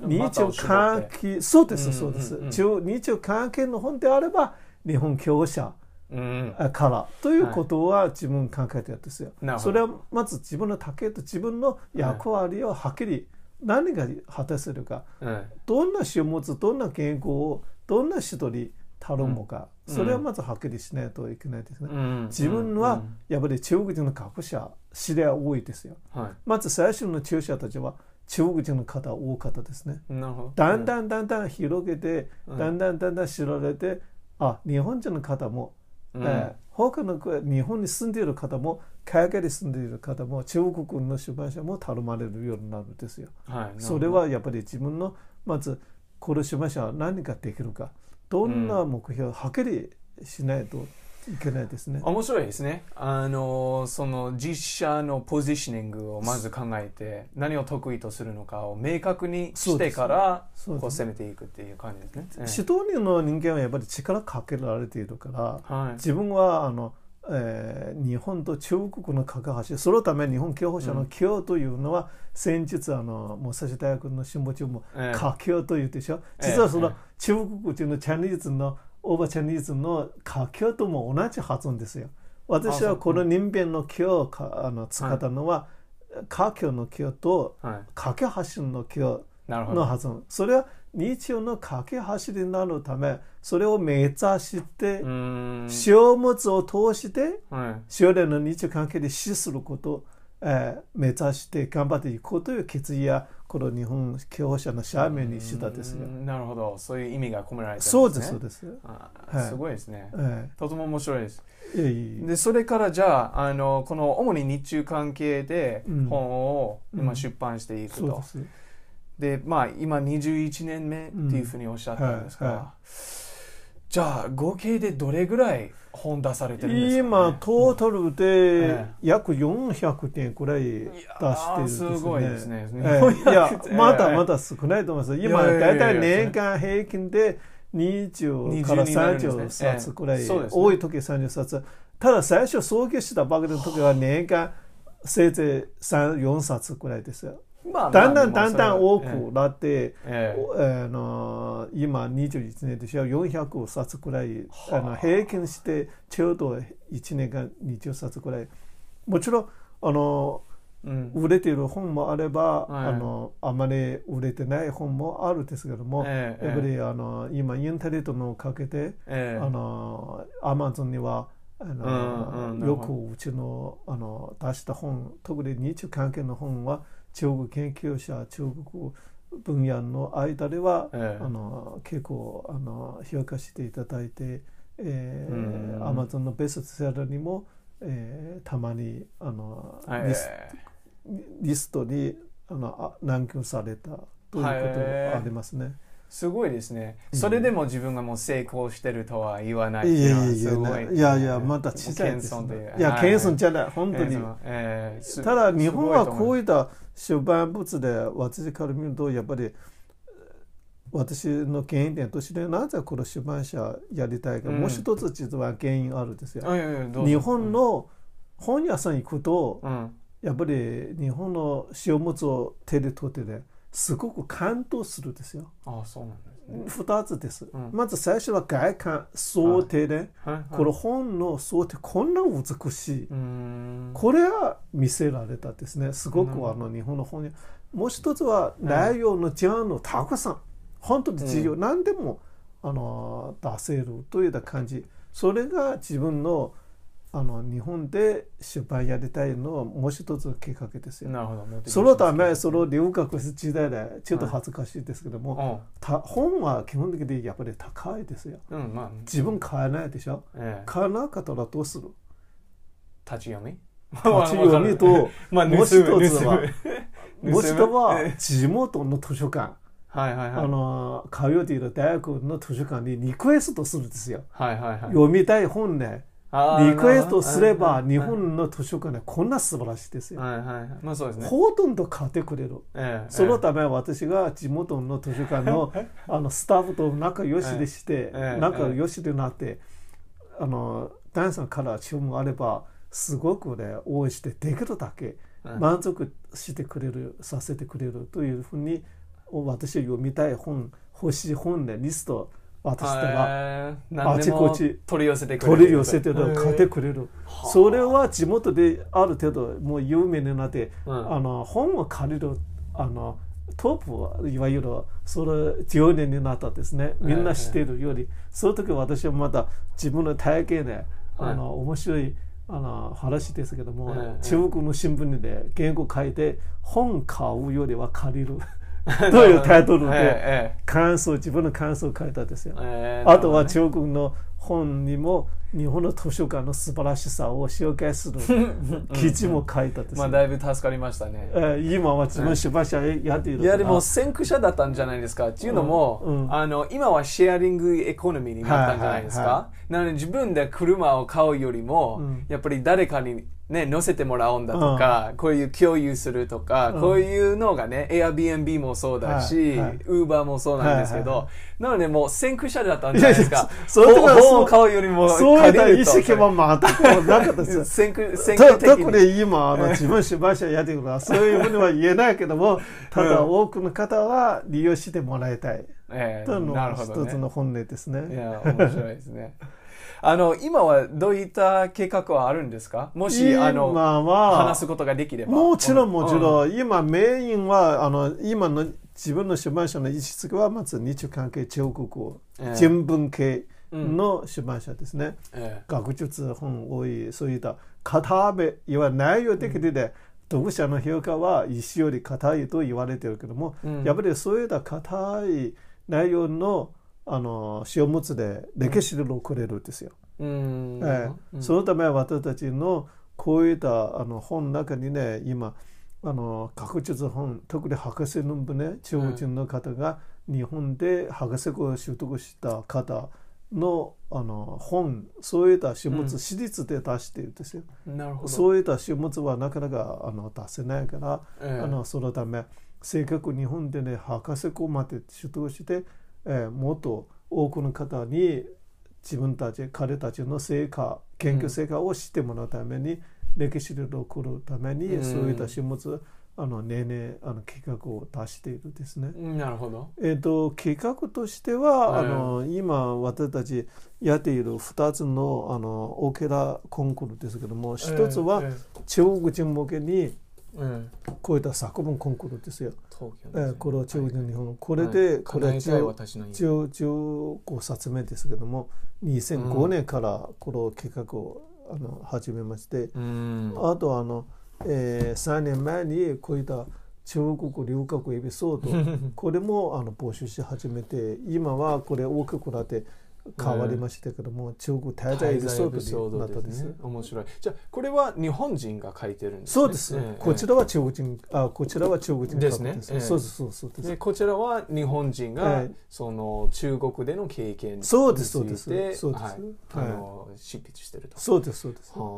日中関係そうです、うんそうです、うん。うん中日中関係の本であれば日本教者うんから。ということは自分考えてるんですよ。それはまず自分の竹と自分の役割をはっきり何が果たせるか、うんどんな書物、どんな言語をどんな人に頼むか、うん。それはまずはっきりしないといけないですね。うん。自分はやっぱり中国人の学者、知り合い多いですよ。まず最初の注者たちは中国人の方多かったですね。だんだんだんだん広げて、うん。だんだんだんだん知られて、あ、日本人の方もうん。えー他の国日本に住んでいる方も海外に住んでいる方も中国の出版社も頼まれるようになるんですよ。はいそれはやっぱり自分のまずこの出版社は何ができるか。どんな目標をはっきりしないといけないですね。面白いですね。あのその実写のポジショニングをまず考えて何を得意とするのかを明確にしてからこう攻めていくっていう感じですね。ええ。指導人の人間はやっぱり力かけられているからはい。自分はあの、えー日本と中国の架け橋そのため日本教法者の教というのは、先日あの武蔵大学の新聞中もええ。華教と言うでしょ、ええ。実はそのええ。中国人のチャイニーズのオーバーチャイニーズの華教とも同じ発音ですよ私はこの人間の教をかあの使ったのは華教の教とはい。架け橋の教なるほど。の発音それは日中の架け橋になるためそれを目指して、うーん。書物を通してはい。将来の日中関係で死することを、えー目指して頑張っていこうという決意やこの日本教者の社名にしたですよなるほど。そういう意味が込められてるんですね。そうですそうです。あはいすごいですね。えとても面白いです。えいえいえでそれからじゃああのこの主に日中関係でうん本を今うん出版していくと、そうです。でまあ今21年目っていうふうにおっしゃったんですが、うんはいはじゃあ合計でどれぐらい本出されてるんですか、ね、今トータルえでえ約400点くらい出してるんですね。いやーすごいですねええいや400まだまだ少ないと思います。今だいたい年間平均で20から20になるんですね30冊くらい、ええそうですね多い時30冊。ただ最初創業したばかりの時は年間せいぜい3、4冊くらいですよ。まあまあだんだんだんだん多くなって、ええ。おあの今21年でしょ400冊くらいあはあ。の平均してちょうど1年間20冊くらい。もちろんあのうん。売れている本もあれば、はい。あのあまり売れてない本もあるんですけども、ええやっぱりあの今インターネットのおかげで、ええ。あのアマゾンにはあの、うんうんよくうちのあの出した本特に日中関係の本は中国研究者中国分野の間では、ええ。あの結構あの評価していただいて、えうん。ー、アマゾンのベストセラーにも、えーたまにあの、えリスリストにあのあランクされたということがありますね。すごいですね。うん。それでも自分がもう成功してるとは言わないいやいやすごいいやいやまだ小さいです、ね。いやはい謙遜じゃない本当に。ええすただ日本はこういった出版物で私から見るとやっぱり私の原因点としてなぜこの出版社やりたいか、うん。もう一つ実は原因あるんですよ。日本の本屋さん行くとうん。やっぱり日本の書物を手で取ってねすごく感動するんですよ。あそうなんですね。二つです。うんまず最初は外観想定で、はいはいこの本の想定こんな美しい。これは見せられたですね。すごくうんあの日本の本に。もう一つは内容のジャンルたくさん。本当に自由、何でもあの出せるというような感じ。それが自分のあの日本で出版やりたいのはもう一つのきっかけですよ。なるほど。そのため、その留学時代でちょっと恥ずかしいですけども、た本は基本的にやっぱり高いですよ。うん、うん、まあ、自分買えないでしょ？ええ買えなかったらどうする？立ち読み？立ち読みと、まあ、もう一つは もう一つはええ地元の図書館、はいはいはい。あの通っている大学の図書館にリクエストするんですよ。はいはいはい。読みたい本ね、リクエストすれば日本の図書館ね、こんな素晴らしいですよ。はいはいはい。まあそうですね。ほとんど買ってくれる。ええそのため私が地元の図書館の あのスタッフと仲良しでして、ええ仲良しでなって、あのダンさんから注文あればすごくね応援してできるだけうん満足してくれる、させてくれるというふうに私読みたい本欲しい本でリスト渡したらあちこち。取り寄せてくれる。取り寄せて買ってくれる、それは地元である程度もう有名になって、うん。あの本を借りるあのトップはいわゆるそれ10年になったですね。みんな知っているより、その時私はまだ自分の体験であの、面白いあの話ですけども、ええ中国の新聞にで原稿書いて本買うよりは借りる というタイトルでええ感想自分の感想を書いたんですよ。ええあとは中国の本にも日本の図書館の素晴らしさを紹介する記事も書いたんですまあだいぶ助かりましたね。えー今は自分出版社やっているいやでも先駆者だったんじゃないですか。っていうのも、あの今はシェアリングエコノミーになったんじゃないですか。なので自分で車を買うよりも、うん。やっぱり誰かにね乗せてもらうんだとか、こういう共有するとか、うんこういうのがね Airbnb もそうだし、はいはい Uber もそうなんですけど、はいはいなのでもう先駆者だったんじゃないですか。いやいやそそれとか本本を買うよりもそういった意識は全くなかったですよ。先駆先た駆的特に。に今あの自分出版社やってるからそういうふうには言えないけどもただうん多くの方は利用してもらいたいええというのが一つの本音ですいね。や、面白いですね。あの、今はどういった計画はあるんですか？もし、あの、話すことができれば。もちろんもちん。ろん、今メインはあの今の自分の出版社の位置づけはまず日中関係中国語、ええ。人文系の出版社ですね。え学術本多いそういった硬めいわゆる内容的にね、読者の評価は石より硬いと言われてるけども、うん。やっぱりそういった硬い内容のあの書物で歴史でくれるんですよ。えうん。ええそのため私たちのこういったあの本の中にね今あの学術本特に博士論文ね中国人の方が日本で博士号を取得した方のあの本そういった書物、うん私立で出しているんですよ。なるほど。そういった書物はなかなかあの出せないから、ええあのそのためせっかく日本でね博士号まで取得して、えーもっと多くの方に自分たち彼たちの成果研究成果を知ってもらうために、歴史で残るために、うんそういった書物あの年々あの企画を出しているですね。なるほど。えー、と企画としては、はいあの今私たちやっている2つのあのオケラコンクールですけども一つはえ中国人向けにええた作文コンクールですよ。えね。ーこれは中国人日本の。こはいれで、はい。これは叶えたい10私の夢10 15冊目ですけども2005年からこの企画をあの始めまして、うん。あとあの、えー3年前にこういった中国留学エピソードこれもあの募集し始めて今はこれ大きくなって変わりましたけども、中国滞在エピソードになったんです。ね。面白い。じゃあこれは日本人が書いてるんですね。そうです、ええこちらは中国人あこちらは中国人ですねええそうですそうですそうですでこちらは日本人が、ええその中国での経験についてそうですそうですそうですはいあはいの執筆してると。そうですそうですはあ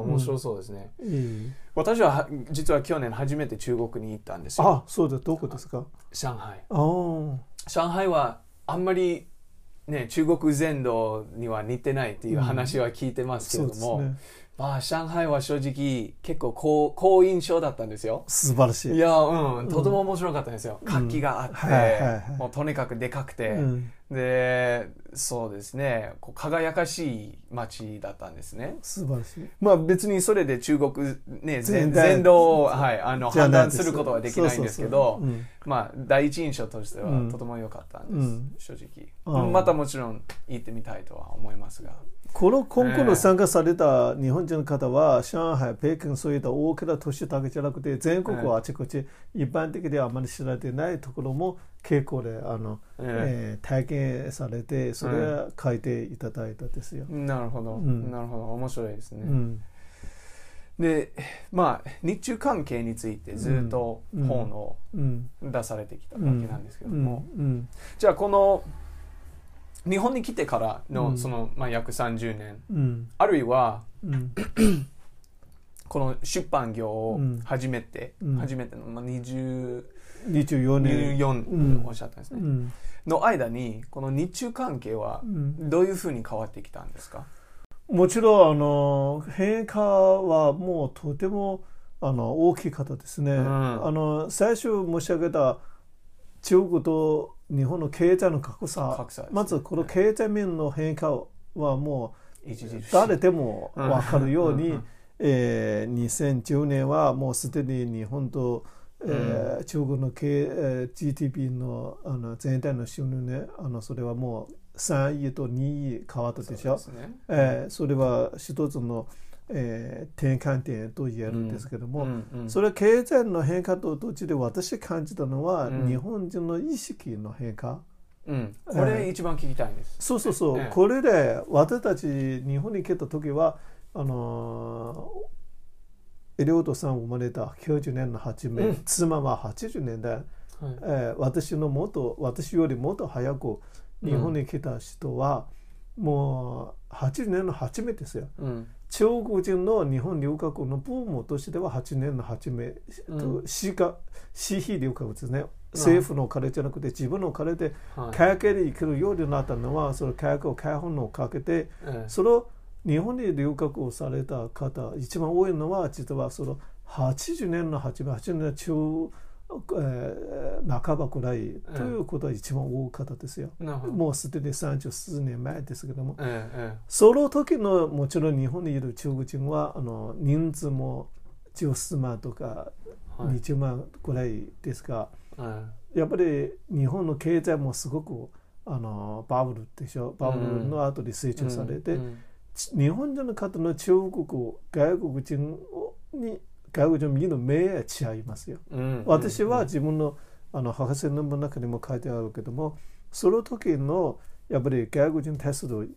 面白そうですね。いい私はは実は去年初めて中国に行ったんですよ。あそうですどこですか？上海。あー上海はあんまりね中国全土には似てないっていう話は聞いてますけれども、うんまあ上海は正直結構好好印象だったんですよ。素晴らしい。いやうん。とても面白かったんですよ。活気があって、はいはいはい。もうとにかくでかくて、うん。でそうですね。こう輝かしい街だったんですね。素晴らしい。まあ別にそれで中国ね全全土を、はい、あの判断することはできないんですけどそうそうそう。うん。まあ第一印象としてはうん。とても良かったんです、うん。正直、またもちろん行ってみたいとは思いますがこのコンクールに参加された日本人の方は、上海、北京、そういった大きな都市だけじゃなくて、全国はあちこち、一般的ではあまり知られていないところも結構であの、ええ。ー体験されて、それは書いていただいたですよ。なるほど、ん。なるほど。面白いですね、うん。でまあ日中関係についてずっとうん。本をうん。出されてきたわうんけなんですけどうん。も、うん。じゃあこの日本に来てからの、うん。その、まあ、約30年。うん。あるいはうん。この出版業をうん。初めて、うん。初めての、まあ、20 24年、24おっしゃったんですね、うん。の間にこの日中関係はうん。どういうふうに変わってきたんですか、もちろんあの変化はもうとてもあの大きかったですね。ん。あの最初申し上げた中国と日本の経済の格差格差ね。まずこの経済面の変化はもう誰でも分かるように、うんうんえー2010年はもうすでに日本と、えー中国の経、えー GDP のあの全体の収入ねあのそれはもう3位と2位変わったでしょ。そね。えーそれは一つの、えー転換点と言えるんですけども、うんうんそれは経済の変化と同時で私感じたのは、うん。日本人の意識の変化。うん、これ一番聞きたいんです、そうそうそう、ええ。これで私たち日本に来た時はあのーエリオートさん生まれた90年の初め、うん。妻は80年代、はい。えー私のもっと私よりもっと早く日本に来た人は、もう80年の初めですよ。うん中国人の日本留学のブームとしては8年の初め、うん私が私費留学ですね。政府の金じゃなくて自分の金ではい。海外で行けるようになったのはその海外を開放のをかけてええ。その日本に留学をされた方一番多いのは実はその80年の初め80年の中、えー半ばくらいということは一番多かったですよ。もうすでに30数年前ですけども。えええその時のもちろん日本にいる中国人はあの人数も10万とかえはい。20万くらいですが、えやっぱり日本の経済もすごくあのバブルでしょ。バブルの後で成え長されて、うんち日本人の方の中国外国人に外国人を見る目は違いますよ。うん私は自分のあの博士論文の中にも書いてあるけどもその時のやっぱり外国人に対する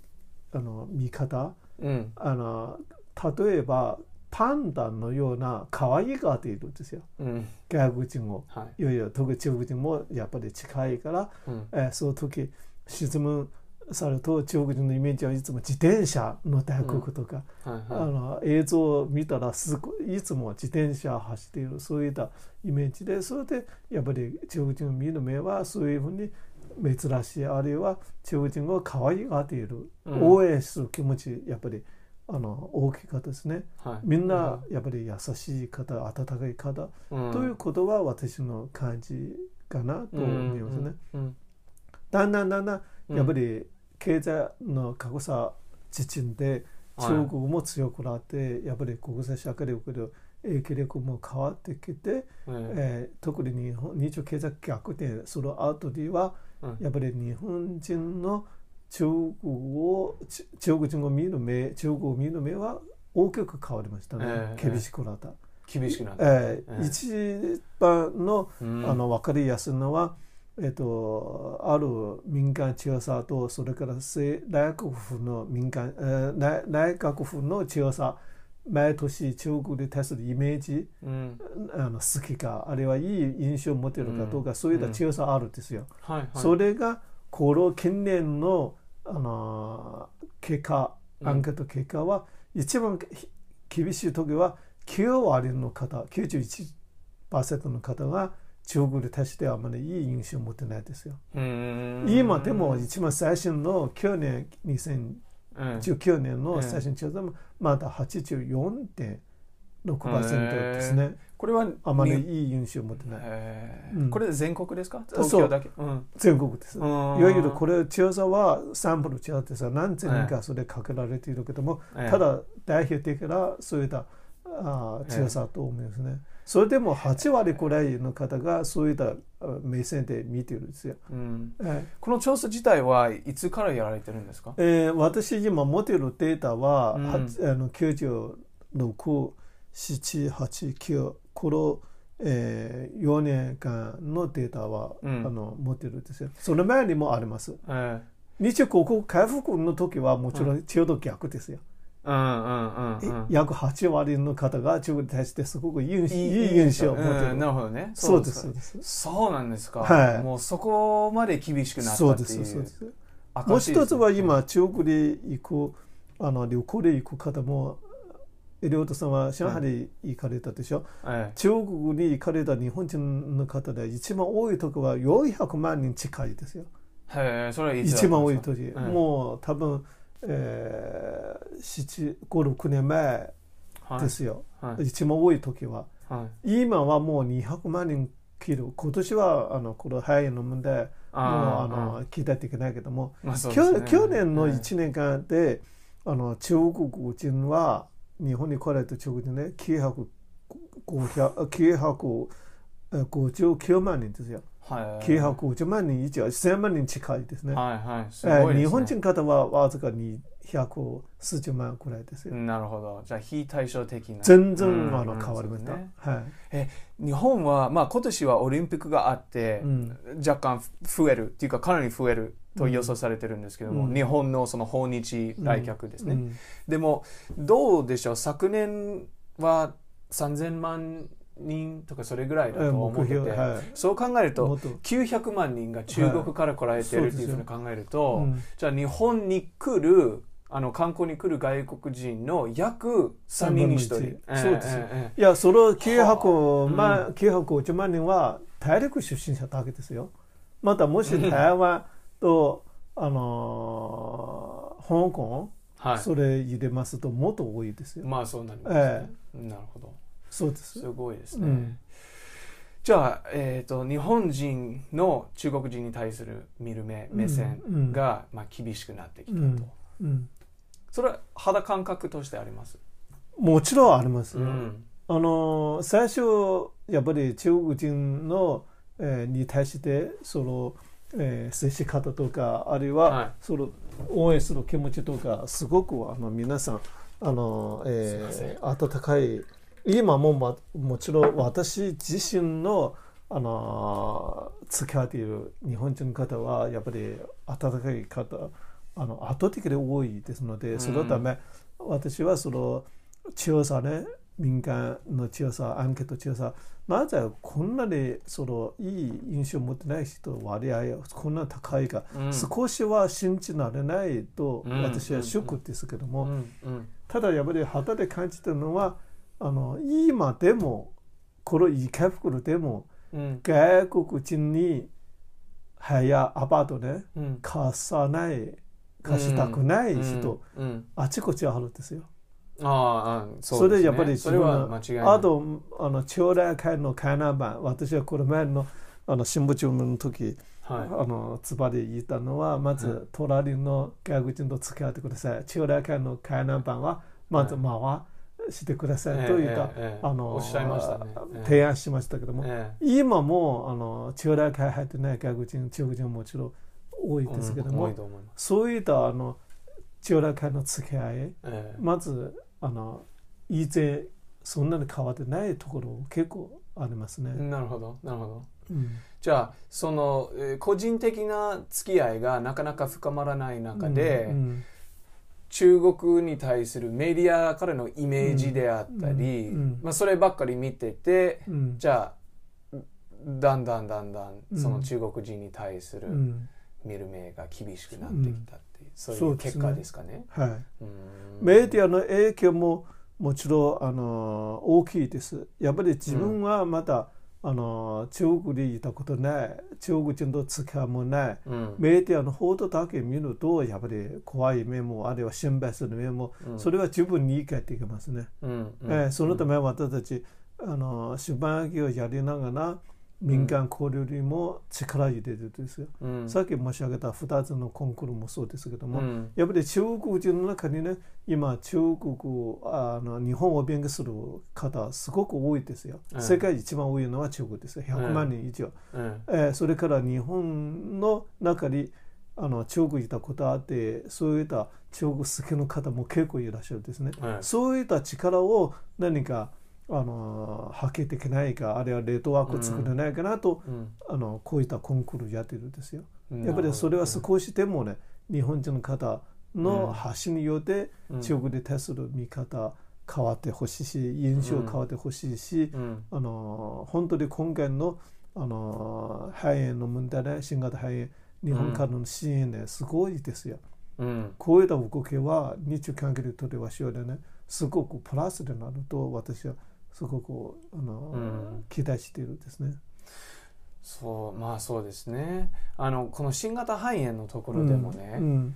あの見方うん。あの例えばパンダのような可愛いがっているんですよ。うん。外国人を。はい。いやいや特に中国人もやっぱり近いから、うん。えーその時質問されると中国人のイメージはいつも自転車の大国とか、はいあはの映像を見たらすごいいつも自転車走っているそういったイメージでそれでやっぱり中国人を見る目はそういうふうに珍しいあるいは中国人を可愛がっている、うん。応援する気持ちやっぱりあの大きかったですね。いはい。みんなやっぱり優しい方温かい方、うん。ということは私の感じかなと思いますね。うんだんだんだんだんやっぱり経済の格差自身ではい。中国も強くなって、やっぱり国際社会力の影響力も変わってきて、ええ。ー特に日本日中経済逆転する後では、うん。やっぱり日本人の中国をち中国人を見る目中国を見る目は大きく変わりましたね、ええ。厳しくなった。厳しくなって、えーええ。一番のうん。あの分かりやすいのは、えっと、ある民間調査とそれから政内閣府の民間、えー内内閣府の調査毎年中国に対するイメージうん。あの好きかあるいはいい印象を持っているかどうか、そういった調査あるんですよ。はいはい。それがこの近年のあの結果うん。アンケート結果は、一番ひ厳しい時は9割の方91%の方が中国に対してはあまりいい印象を持ってないですよ。うん。今でも一番最新の去年2019うん年の最新調査もまだ84.6%ですね。これはあまりにいい印象を持ってない。えー。うん。これ全国ですか？東京だけ？うん。全国です。いわわゆるこれ調査はサンプル調査ですが何千人かそれかけられているけども、ただ代表的なそういったあー調査と思いますね。それでも8割くらいの方がそういったあ目線で見ているんですよ。うんえこの調査自体はいつからやられてるんですか？ーえー私今持っているデータは、うんあの96、7、8、9この、えー、4年間のデータは、うんあの持っているんですよ。その前にもあります。え日中国交回復の時はもちろんちょうど逆ですよ。うん約8割の方が中国に対してすごくいい印いいい印象を持ってる。うんなるほどね。そうです、かそうです。そうなんですか、はい。もうそこまで厳しくなったっていう。そうです、そうです。もう一つは今、中国で行く、あの旅行で行く方も、エリオットさんは上海に行かれたでしょ、え中国に行かれた日本人の方で一番多い時は400万人近いですよ。えへえそれはいつ一番多い時、ですかもう多分、えー、7、5、6年前はいですよ。はい一番多い時は。はい今はもう200万人切る。今年はあのこの肺炎の問題、もうああの期待できないけども、まあね去去年のええ1年間で、あの中国人は日本に来られた中国人ね、900 900 959万人ですよ。はい。950万人以上、1000万人近いですね。はいはい。すえごいですね。ー日本人方はわずかに100数十万くらいですよ。なるほど。じゃあ非対照的な。全然あのうん変わりました。はい。日本は、まあ、今年はオリンピックがあって、うん。若干増えるっていうかかなり増えると予想されてるんですけども、うん。日本のその訪日来客ですね、うん。でもどうでしょう。昨年は3000万人とかそれぐらいだと思ってて、はい。そう考えるともっと。900万人が中国から来られてるっていうふうに考えると、うん。じゃあ日本に来るあの観光に来る外国人の約3人。に1人そうですいや、その900はあ万、950万人は大陸出身者だけですよ。またもし台湾と、あのー香港、えはい。それ入れますともっと多いですよ。まあそうなりますね、なるほどそうです。すごいですね、うん。じゃあ、えー、と日本人の中国人に対する見る目目線が、まあ、厳しくなってきたと、うん。うん。それは肌感覚としてあります、もちろんありますあのー最初やっぱり中国人の、えーに対してその、えー接し方とかあるいは、はい。その応援する気持ちとかすごくあの皆さんあの、えー温かい今もまもちろん私自身のあの付き合っている日本人の方はやっぱり温かい方あの圧倒的に多いですので、そのため私はその調査ね民間の強さ、アンケート強さ、なぜこんなにそのいい印象を持ってない人割合こんな高いか、うん。少しは信じられないとうん私はショックですけども、うん。うん。ただやっぱり肌で感じてるのはあの今でもこの池袋でもうん。外国人に部屋アパートねうん。貸さない貸したくない人、うん。うん。あちこちあるんですよ。ああそうですね。それやっぱりそれは間違いない。あとあの将来会の回覧板私はこの前のあの新聞注文の時、はい。あのつばで言ったのはまはい。ず隣の外国人と付き合ってください。将来会の回覧板はまず回してくださいと言った、ええええあのおっしゃいましたね。ええ。提案しましたけども、え今もあの将来会入ってない外国人中国人ももちろん多いえですけども、うんそういったあの将来会の付き合いええ。まずあの以前そんなに変わってないところ結構ありますね。なるほどなるほど。うん。じゃあそのえー個人的な付き合いがなかなか深まらない中で、うん中国に対するメディアからのイメージであったり、うんうんまあ、そればっかり見てて、うん。じゃあだんだんだんだんうんその中国人に対するうん。見る目が厳しくなってきたっていう、そういう結果ですかね。はい、うん。メディアの影響ももちろんあの大きいです。やっぱり自分はまだ、あの中国にいたことない中国人と付き合いもないうん。メディアの報道だけ見るとやっぱり怖い面もあるいは心配する面も、うん。それは十分に理解できますね。うんうん。えーそのため私たちあの出版業をやりながら民間交流にも力入れてるんですよ。うんさっき申し上げた2つのコンクールもそうですけども、うんやっぱり中国人の中にね今中国あの日本を勉強する方すごく多いですよ。うん世界一番多いのは中国ですよ100万人以上。うんえーそれから日本の中にあの中国にいたことあってそういった中国好きの方も結構いらっしゃるんですね。はいそういった力を何かあの発揮できないかあるいはネットワークを作れないかなと、うん。あのこういったコンクールやってるんですよ。うん。やっぱりそれは少しでもね日本人の方の発信によってうん。中国に対する見方変わってほしいし印象変わってほしいし、うん。あの本当に今回のあの肺炎の問題で新型肺炎日本からの支援ねすごいですよ。うん。こういった動きは日中関係にとっては将来ねすごくプラスになると私はすごくあの、うん。期待しているんですね。そうまあそうですね。あのこの新型肺炎のところでもね、うん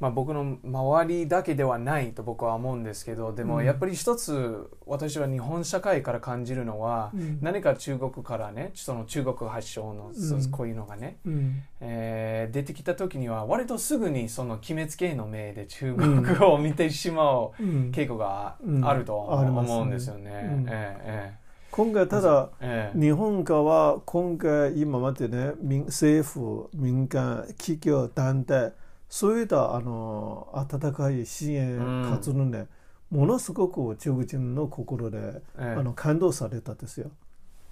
まあ、僕の周りだけではないと僕は思うんですけどでうん。もやっぱり一つ私は日本社会から感じるのは、うん。何か中国からねその中国発祥の、こういうのがね、うん。えー出てきた時には割とすぐにその決めつけの目で中国を見てしまううん。傾向がうん。あると思うんですよね。うん。え今回ただ日本側は今回今までね民政府民間企業団体そういったあの温かい支援うん活動ね、ものすごく中国人の心で、ええ。あの感動されたんですよ。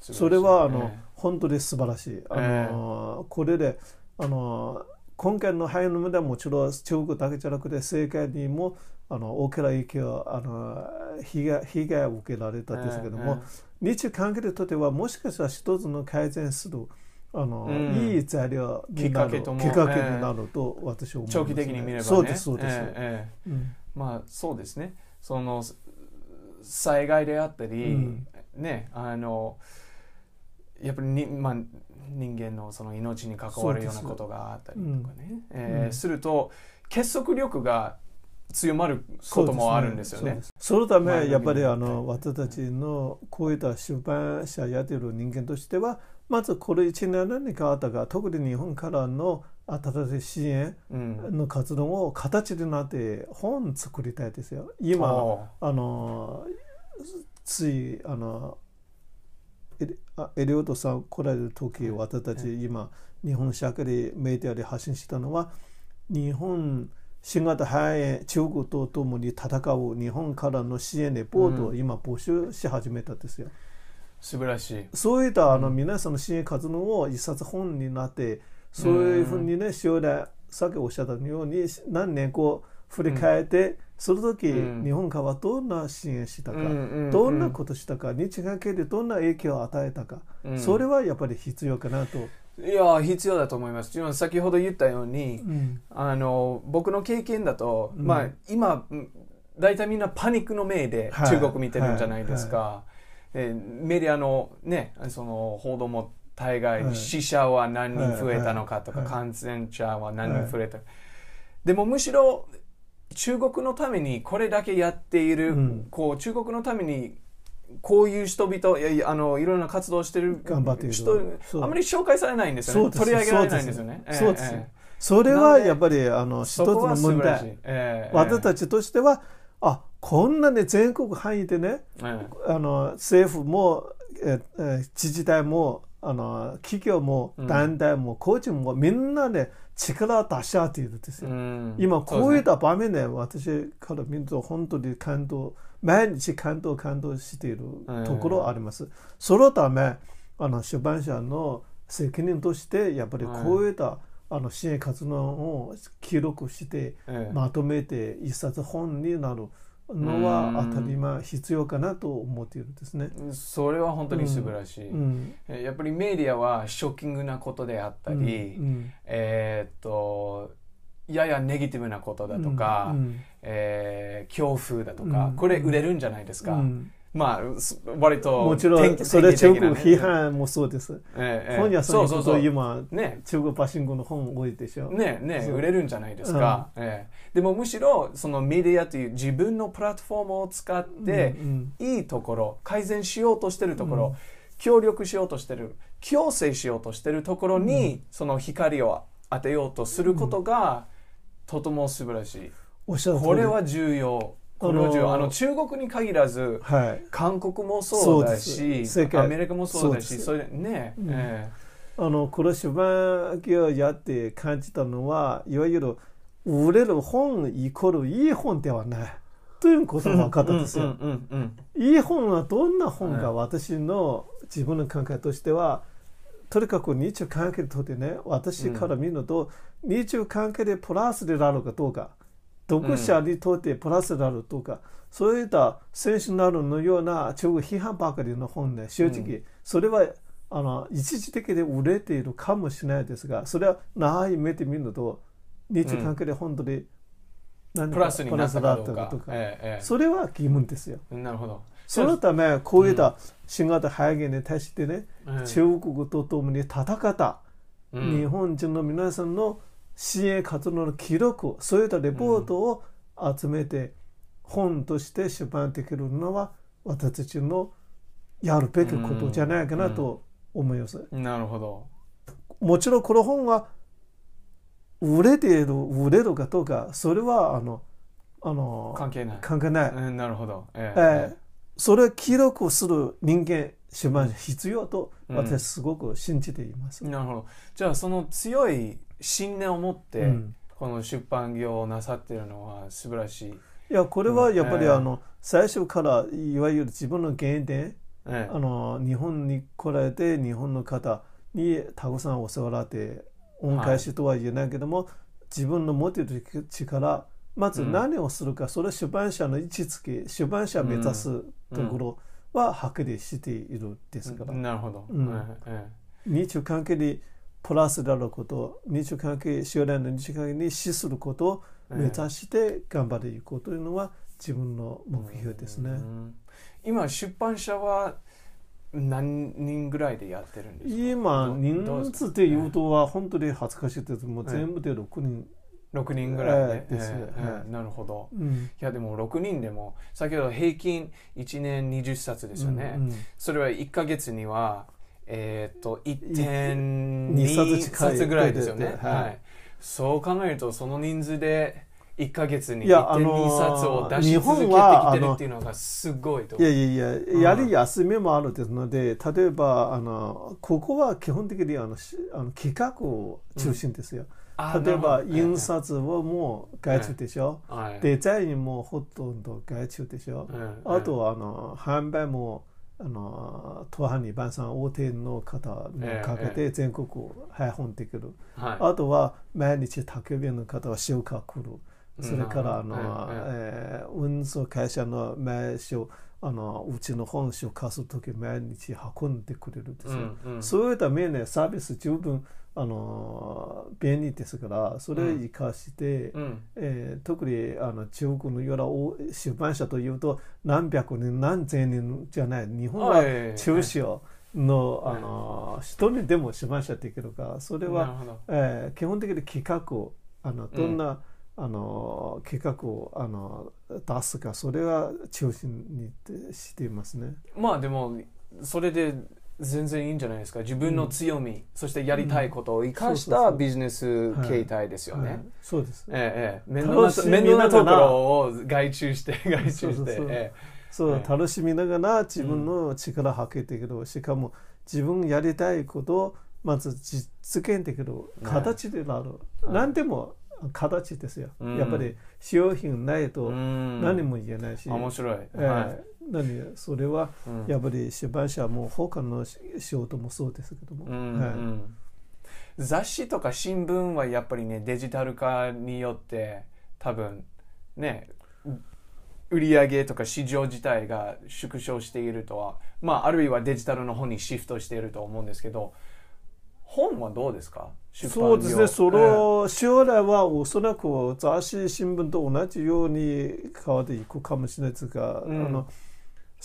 それはあの、え本当に素晴らしい。あの、これであの今回の肺炎の問題はもちろん中国だけじゃなくて世界にもあの大きな影響あの被害被害を受けられたんですけども、日中関係にとってはもしかしたら一つの改善するあの、うん。いい材料になるきっかけになると私は思います、ね、長期的に見ればね。そうですそうです、ええええ。うん。まあそうですね。その災害であったり、うん。ねあのやっぱりに、まあ、人間のその命に関わるようなことがあったりとかね、えーうん。すると結束力が強まることもあるんですよね。そうです。そのためやっぱりあのはい私たちのこういった出版社やっている人間としてはまずこれ1年何かあったか特に日本からの新しい支援うんの活動を形になって本作りたいですよ。今おあのついあのエリオットさん来られる時私たち今日本社会でメディアで発信したのは日本新型肺炎中国とともに戦う日本からの支援レポートを今募集し始めたんですよ。素晴らしい。そういったあの皆さんの支援活動を一冊本になってそういうふうにね将来さっきおっしゃったように何年こう振り返ってその時、うん。日本側はどんな支援したか、どんなことしたか、日韓関係でどんな影響を与えたか、うん。それはやっぱり必要かなと。いや必要だと思います。先ほど言ったように、うん。あの僕の経験だと、うん。まあ今うん大体みんなパニックの目ではい。中国見てるんじゃないですか、えメディアのねその報道も大概、はい。死者は何人増えたのかとか、はい。感染者は何人増えた、でもむしろ中国のためにこれだけやっている、うん。こう中国のためにこういう人々いやいやあのいろんな活動してる頑張っている。人あまり紹介されないんですよね。取り上げられないんですよね。そうです。ええええ。それはやっぱりあの一つの問題。ええ。私たちとしては、あこんなに全国範囲でね、えあの政府も、ええ自治体もあの企業もうん。団体も個人もみんなね力を出し合っているんですよ。えうん。今こういっそた場面で私から見ると本当に感動毎日感動感動しているところあります。そのためあの出版社の責任としてやっぱりこういったあの支援活動を記録してまとめて一冊本になるのは当たり前必要かなと思っているんですね。それは本当に素晴らしい、うん。えやっぱりメディアはショッキングなことであったり、うん。えーっとややネギティブなことだとか、うん。えー恐怖だとか、うん。これ売れるんじゃないですか、うんまあす割ともちろんそれ中国批判もそうです。本屋さんに行くと今ね。中国パシングの本多いでしょ。ねね売れるんじゃないですか、ええ。でもむしろそのメディアという自分のプラットフォームを使って、うんいいところ改善しようとしてるところ、うん。協力しようとしてる強制しようとしてるところに、その光を当てようとすることが、とても素晴らしい。おっしゃる通り。これは重要これは重要ああのの中国に限らずはい。韓国もそうだしアメリカもそうだしそれね、うん。えあのこの出版業をやって感じたのはいわゆる売れる本イコールいい本ではない。ということが分かったんですよ。いい本はどんな本か私の自分の考えとしては、とにかく日中関係にとってね私から見ると、日中関係でプラスであるかどうか読者にとってプラスであるとか、そういったセンショナルのような中国批判ばかりの本ね正直、それはあの一時的で売れているかもしれないですがそれは長い目で見ると日中関係で本当に何プラスになったかどうか。えええそれは疑問ですよ。えなるほど。そのためこういった新型肺炎に対してね、うん。中国と共に戦ったうん。日本人の皆さんの支援活動の記録そういったレポートを集めて本として出版できるのは私たちのやるべきことじゃないかなと思います。なるほど。もちろんこの本は売れている売れるかどうかそれはあのあの関係ない。関係ない。うんなるほど。ええーそれを記録する人間出版社必要とうん。私はすごく信じています。なるほど。じゃあその強い信念を持って、うん。この出版業をなさっているのは素晴らしい、いやこれはやっぱりうんあの最初からいわゆる自分の原点ええ。あの日本に来られて日本の方にたくさんお世話になって恩返しとは言えないけども、自分の持っている力まず何をするか、それは出版社の位置づけ出版社を目指すところははっきりしているですから、なるほど、うん。ええ日中関係にプラスであること日中関係将来の日中関係に資することを目指して頑張っていこうというのは自分の目標ですね。うん。今出版社は何人ぐらいでやってるんですか？今人数で言うとは本当に恥ずかしいです。もう全部で6人、6人ぐらいで,、ええですええはいなるほど。うん。いやでも6人でも先ほど平均1年20冊ですよね、うんうん。それは1か月にはえっ、と二1.2冊ぐらいですよね。はい。はい、そう考えるとその人数で1か月にいやあの1.2ー冊を出し日続けて本はきてるっていうのがすごいといやいやいややり休みもあるですので例えばあのここは基本的にあのしあの企画を中心ですよ、あ例えば印刷はもう外注でしょ、はい。デザインもほとんど外注でしょ、うん。あとはあの販売もあの東販二番さん大手の方のかけて全国配本できる、はい。あとは毎日宅急便の方は塩化来る。それからあの、うんえー運送会社の名刺あのうちの本社を貸す時毎日運んでくれるんですよ、うんうん。そういった面でサービス十分あの便利ですからそれを生かして、うん。えー特にあの中国のような大出版社というと何百人何千人じゃない日本は中小の,、はいあの一人でも出版社できるからそれは、えー基本的に企画をあのどんな、あの企画をあの出すかそれは中心にしていますね。まあでもそれで全然いいんじゃないですか。自分の強み、そしてやりたいことを生かしたビジネス形態ですよね、はい。そうです。ええええ。面倒な面倒なところを外注して外注してそう。そうそうえそう、はい楽しみながら自分の力を発揮できる、しかも自分やりたいことをまず実現できる形でなる、はい何でも形ですよ、うん。やっぱり商品ないえとうん。何も言えないし、面白い、えーはい何それはうん。やっぱり出版社も他の仕事もそうですけども、うんはい。うん雑誌とか新聞はやっぱりねデジタル化によって多分ね売り上げとか市場自体が縮小しているとはまああるいはデジタルの方にシフトしていると思うんですけど本はどうですか？出版そうですね、業その将来はおそらく雑誌、新聞と同じように変わっていくかもしれないですが、うん。あの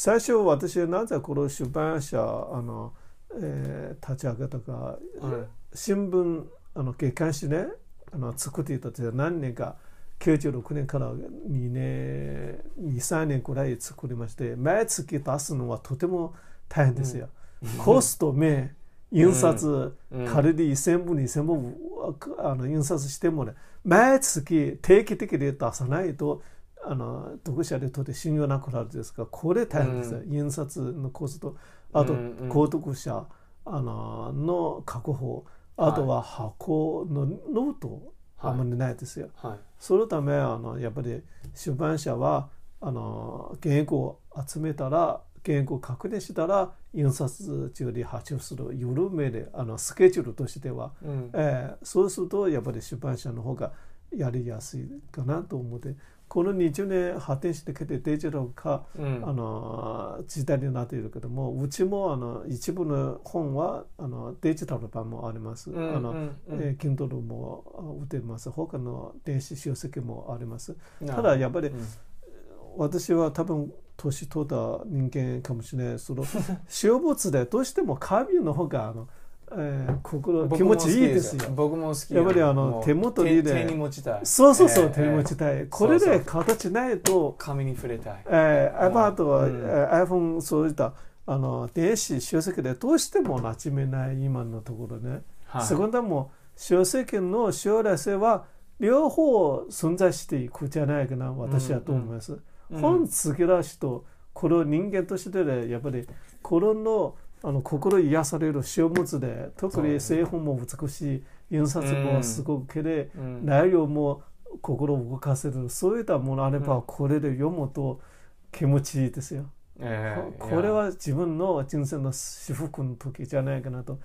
最初、私はなぜこの出版社あの、えー立ち上げたか、えーはい。新聞、あの月刊誌ね、あの作っていたという何年か、96年から2年、2、3年くらい作りまして、毎月出すのはとても大変ですよ。コスト、名、印刷、うん。仮に1000部、2000部あの印刷してもね、毎月定期的に出さないと、あの読者にとって信用なくなるんですが、これ大変ですよ、印刷のコスト、あと、うんうん。購読者あのの確保、あとは箱のノート、あんまりないですよ。はい。そのためあのやっぱり出版社はあの原稿を集めたら原稿を確認したら印刷中に発注する。緩めであのスケジュールとしては、うん。えーそうするとやっぱり出版社の方がやりやすいかなと思ってこの20年発展してきてデジタル化、うんあの時代になっているけどもうちもあの一部の本はあのデジタル版もあります。うんあのえー Kindle もあ売ってます。他の電子書籍もあります。なただやっぱりうん私は多分年取った人間かもしれない。その小物でどうしても紙の方があの、えー心気持ちいいですよ。僕も好きやっぱりあの手元にね手手に持ちたい。そうそうそう、ええ手に持ちたい。これで形ないと、紙に触れたい。えー、iPad は、iPhone そういったあの電子書籍でどうしても馴染めない今のところね。はい。セコンダも書籍の将来性は両方存在していくじゃないかな私はと思います。うん。本好きな人この人間としてねやっぱり心のあの心癒される書物で特に製本も美しい印刷もすごく綺麗、うん。内容も心を動かせるそういったものあれば、うんこれで読むと気持ちいいですよ。ええこれは自分の人生の至福の時じゃないかなと。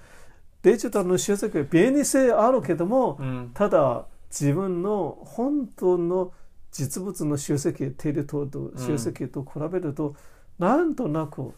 デジタルの書籍は便利性あるけども、うん。ただ自分の本当の実物の書籍手で取る書籍と比べると、なんとなく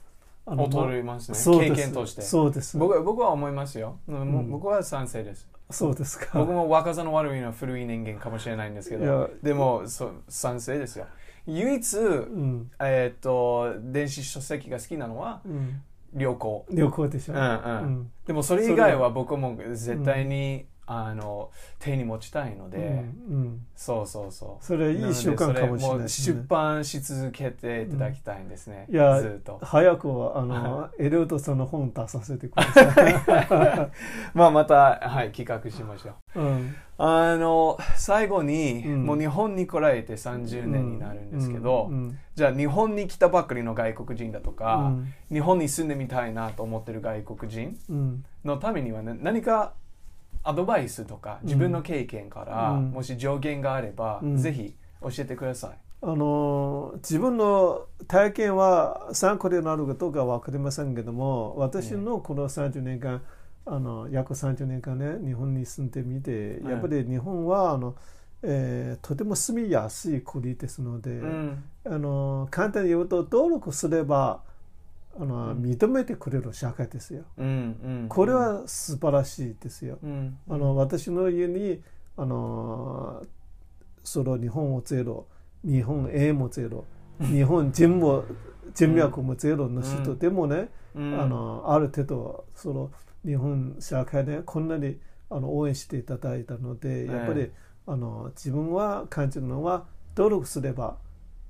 あ劣りますね。経験として。そうです。僕は僕は思いますよ、もううん。僕は賛成です。そうですか。僕も若さの悪いのは古い人間かもしれないんですけど。でもそう賛成ですよ。唯一、うん。えーっと電子書籍が好きなのはうん、旅行旅行でしょ、うんうん。うん。でもそれ以外は僕も絶対に、あの手に持ちたいので、うんうん。そうそうそう。それいい習慣かもしれないですね。出版し続けていただきたいんですね、いやずっと。早くあのエリオットさんの本出させてください、まあまた、はい、企画しましょう。うん。あの最後に、うん。もう日本に来られて30年になるんですけど、うんうん。じゃあ日本に来たばっかりの外国人だとか、うん。日本に住んでみたいなと思ってる外国人うん。のためには、ね、何かアドバイスとか自分の経験から、うん。もし上限があれば、うん。ぜひ教えてください。あの自分の体験は参考になるかどうかは分かりませんけども私のこの30年間、あの約30年間ね日本に住んでみて、うん。やっぱり日本はあのえーとても住みやすい国ですので、うん。あの簡単に言うと登録すればあの認めてくれる社会ですよ。うんうん。これは素晴らしいですよ。うん。あの私の家にあのその日本語ゼロ日本英もゼロ日本人も人脈もゼロの人でもね、うん。あのある程度その日本社会でこんなにあの応援していただいたのでやっぱり、えあの自分は感じるのは努力すれば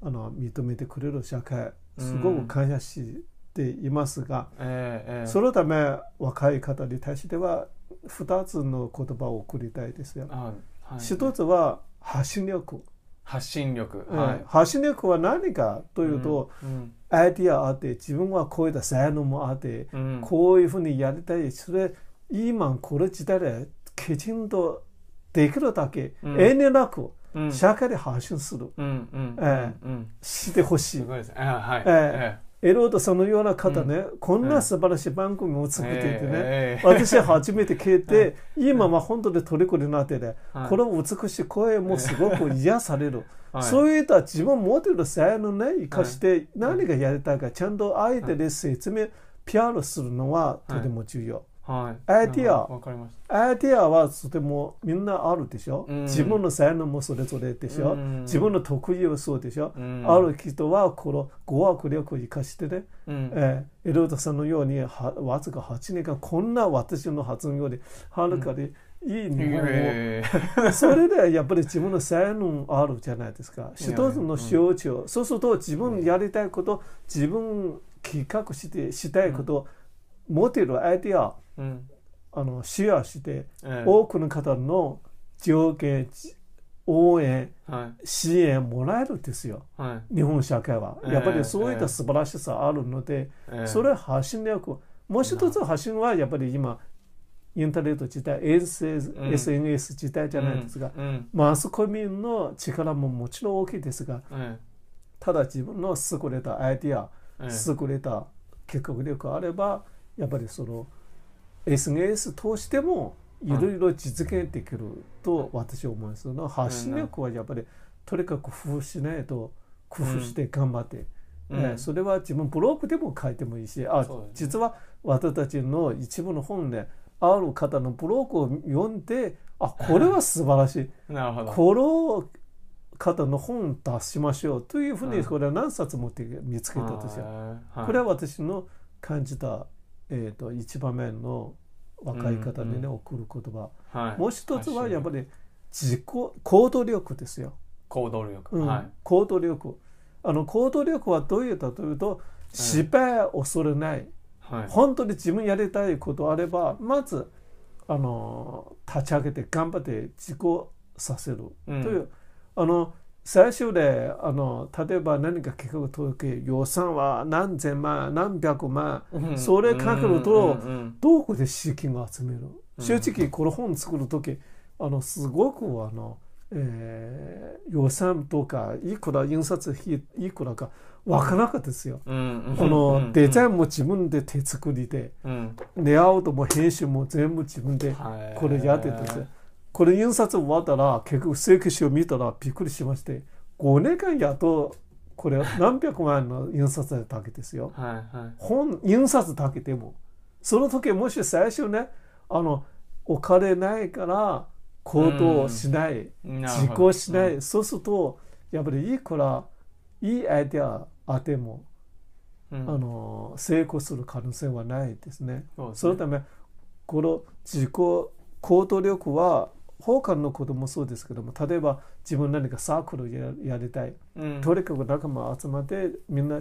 あの認めてくれる社会すごく感謝していますが、ええええ。そのため若い方に対しては2つの言葉を送りたいですよ。あはい。一つは発信力、発信力。うんはい。発信力は何かというと、うんアイディアあって自分はこういった才能もあって、うん。こういうふうにやりたい。それ今この時代できちんとできるだけ、うん。遠慮なくうん。社会で発信する、うんうんえうんしてほしい。す。ごいです。はい。えエロードそのような方ね、こんな素晴らしい番組を作っていてね、ええ私初めて聞いて、今は本当に虜になってね、はい。この美しい声もすごく癒される。はい。そういった自分持っている才能ね、生かして何がやりたいか、ちゃんと相手で説明、PR するのはとても重要。はい。アイディアアイデアはとてもみんなあるでしょ、うん。自分の才能もそれぞれでしょ、うん。自分の得意はそうでしょ、たうん。ある人はこの語学力を生かしてね、うん。えーエロードさんのようにはわずか8年間こんな私の発音よりはるかにいい日本語。それでやっぱり自分の才能あるじゃないですか。一つの象徴、そうすると自分やりたいこと自分企画してしたいこと、持っているアイデアえうん。あのシェアして、ええ。多くの方の条件応援は支援もらえるんですよ。いはい。日本社会は、ええやっぱりそういった素晴らしさあるので、ええ。それは発信力もう一つ発信はやっぱり今インターネット時代 SNS,、うん。SNS 時代じゃないですが、うん。うん。マスコミの力ももちろん大きいですがえ。ただ自分の優れたアイディアええ。優れた計画力があればやっぱりその SNS 通してもいろいろ実現できると私は思います。発信力はやっぱりとにかく工夫しないと工夫して頑張って、うん。えーそれは自分ブログでも書いてもいいしあ、ね。実は私たちの一部の本である方のブログを読んであこれは素晴らしい。なるほど。この方の本出しましょうというふううん。にこれは何冊も見つけたんですよ。はい。これは私の感じた、えー、と一番目の若い方にね、うん送る言葉。はい。もう一つはやっぱりり自己行動力ですよ、行動力。うん。はい。行動力。あの行動力はどういうかというと失敗を恐れない、はい。本当に自分やりたいことあればまずあの立ち上げて頑張って自己させるとう。ん。いう、あの最初であの例えば何か計画を取るとき予算は何千万何百万、うん。それかけると、うんうんどこで資金を集める？うん正直この本作る時あのすごくあの、えー予算とかいくら印刷費いくらかわからなかったですよ。このデザインンも自分で手作りで、うん。レイアウトも編集も全部自分ではい。これやってたんですよ。これ印刷終わったら結局請求書を見たらびっくりしまして5年間やっとこれ何百万の印刷だけですよ。はいはい。本印刷だけでも。その時もし最初ねあのお金ないから行動しない、自なるほど。己しない、そうするとやっぱりいくらいいアイデアあっても、うん。あの成功する可能性はないですね。そうですね。そのためこの自己行動力は他のこともそうですけども例えば自分何かサークルをややりたい、うん。とにかく仲間集まってみんな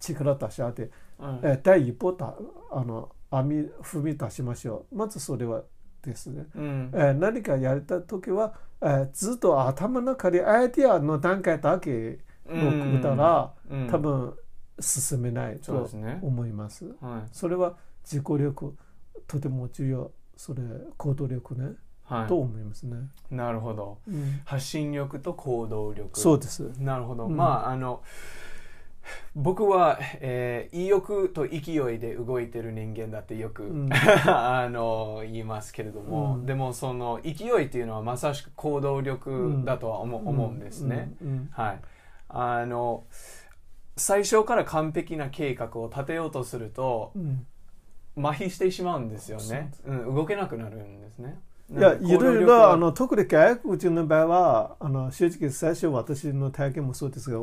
力出し合ってうん。えー第一歩だあの網踏み出しましょう。まずそれはですね、うん。えー何かやりたい時は、えーずっと頭の中でアイディアの段階だけのったら、うん。多分進めないと思います。はい。それは自己力とても重要。それ行動力ね、はいと思いますね、なるほど。うん。発信力と行動力。そうです。なるほど、うん。まああの僕は、えー意欲と勢いで動いてる人間だってよく、うん。あの言いますけれども、うん。でもその勢いっていうのはまさしく行動力だとは思,、う思うんですね。はい、あの最初から完璧な計画を立てようとするとうん。麻痺してしまうんですよね、うん、動けなくなるんですね。いや、いろいろ、あの、特に外国人の場合は、あの、正直最初私の体験もそうですが、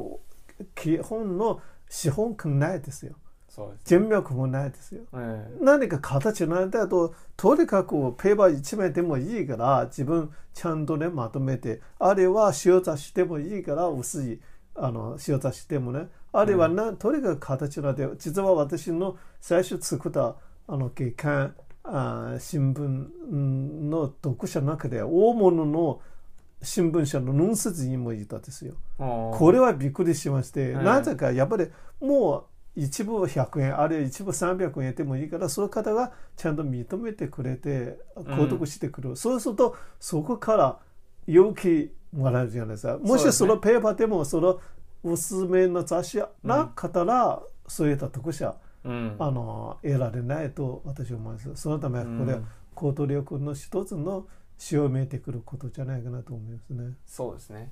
基本の資本感ないですよ。そうです、人脈もないですよ。え何か形なんだと、とにかくペーパー一枚でもいいから、自分ちゃんとね、まとめて、あるいは塩雑しでもいいから、薄い、あの、塩雑しでもね、あるいはな、とにかく形なんで、実は私の最初作った、あの、月刊、あ新聞うんの読者の中で、大物の新聞社のヌンス人もいたんですよ。ー。これはびっくりしまして、うんなぜかやっぱりもう一部100円あるいは一部300円でもいいからその方がちゃんと認めてくれて購読してくる、そうするとそこから勇気もらえるじゃないですか。もしそのペーパーでもその薄めの雑誌なかったら、そういった読者うんあの得られないと私は思います。そのためこれは行動力の一つの潮めいてくることじゃないかなと思いますね。そうですね。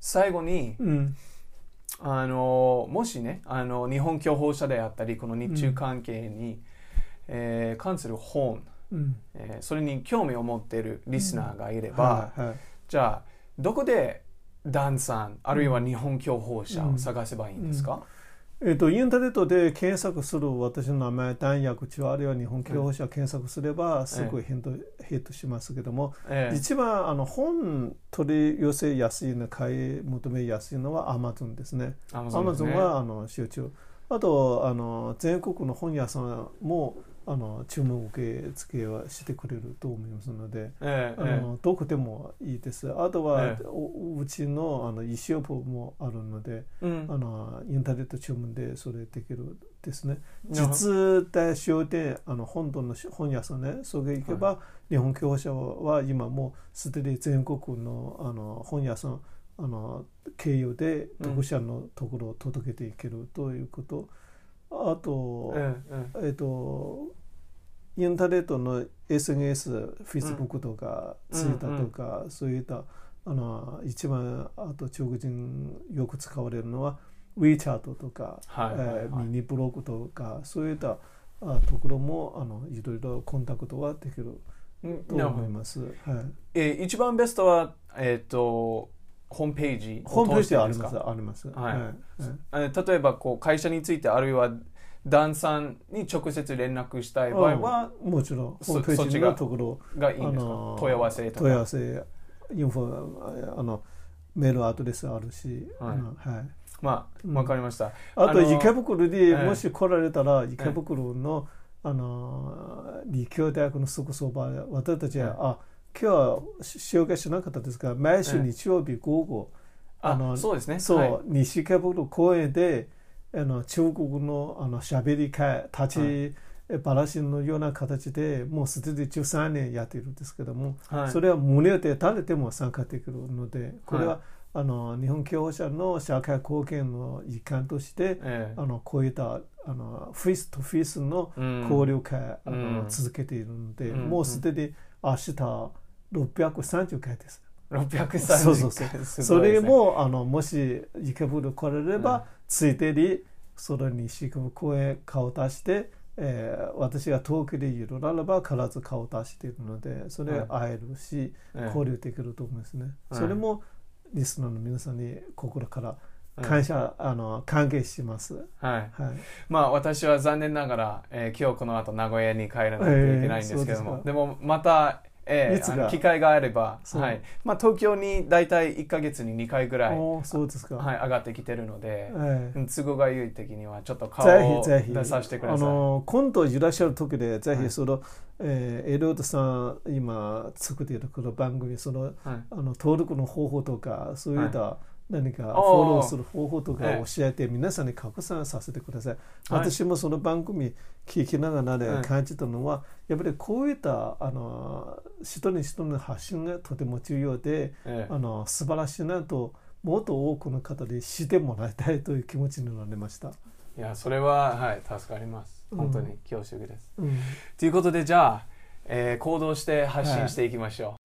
最後にうん。あのもしねあの日本共報者であったりこの日中関係に、えー関する本、うん。えーそれに興味を持っているリスナーがいれば、はいはい。じゃあどこでダンさんあるいは日本共報者を探せばいいんですか、えっとインターネットで検索する私の名前、弾薬中あるいは日本共報者検索すればすぐヒット,、ヒットしますけども、ええ一番あの本取り寄せやすいの、買い求めやすいのは Amazon ですね。アマゾンはあの集中。あとあの全国の本屋さんもあの注文受け付けはしてくれると思いますので。ええあのどこでもいいです。あとは、えうちのあの e ショップもあるので、うんあのインターネット注文でそれできるですね。実体商店あの本土の本屋さんね、それ行けば、日本共報者は今もうすでに全国のあの本屋さんあの経由で読者のところを届けていけるということ。あと、ええええっと、インターネットの SNS、Facebook とか、うん。Twitter とか、そういったあの一番あと中国人よく使われるのは WeChat とか、はいはいはい。えーミニブログとかそういったあところもあのいろいろコンタクトはできるうんと思います。はい、えー一番ベストは、えっとホームページホームページであります。あります。はい。はいえー例えばこう会社についてあるいはダンさんに直接連絡したい場合はうん。もちろんホそームページのところがいいんですか、の問い合わせと問い合かわせインフォあのメールアドレスあるし、はい。はい、まあうん。わかりました、あと池袋にええ。もし来られたら池袋の、あの立教大学のすぐそば私たちは、ええ。あ今日は紹介しなかったですが毎週ええ日曜日午後、ああのそうですね。そう、はい。西池袋公園であの中国のあのしゃべり会立ち話のような形でもうすでに13年やっているんですけども、はい。それは無料で誰でも参加できるのでこれは、はい。あの日本共報者の社会貢献の一環として、ええ。あのこういったあのフェイスとフェイスのうん。交流会、あうん。の続けているので、うん。もうすでに明日630回です。630そうそれもあのもし池袋来られれば、うん。ついでにそれに西区公園顔を出して、えー私が遠くでいるならば必ず顔を出しているのでそれ会えるし、ええ。交流できると思いますね、うんそれもリスナーの皆さんに心から感謝、あの歓迎します、はい。はい、まあ私は残念ながら、えー今日この後名古屋に帰らないといけないんですけども、えーででもまた、えーいつかあの機会があれば、はい。まあ、東京に大体1か月に2回ぐらい、そうですか、はい、上がってきてるので、ええ。うん都合がいい時にはちょっと顔ぜを出させてくだあさい。の今度いらっしゃる時でぜはい。ひその、えーエリオットさん今作っているこの番組そのはい。あの登録の方法とかそういった何かフォローする方法とかええ教えて皆さんに拡散させてください。はい。私もその番組聞きながらうん。ね感じたのはやっぱりこういったあの人に人の発信がとても重要でええ。あの素晴らしいなともっと多くの方にしてもらいたいという気持ちになりました。いやそれははい助かります。うん。本当に恐縮です、うん。ということでじゃあ、えー行動して発信していきましょ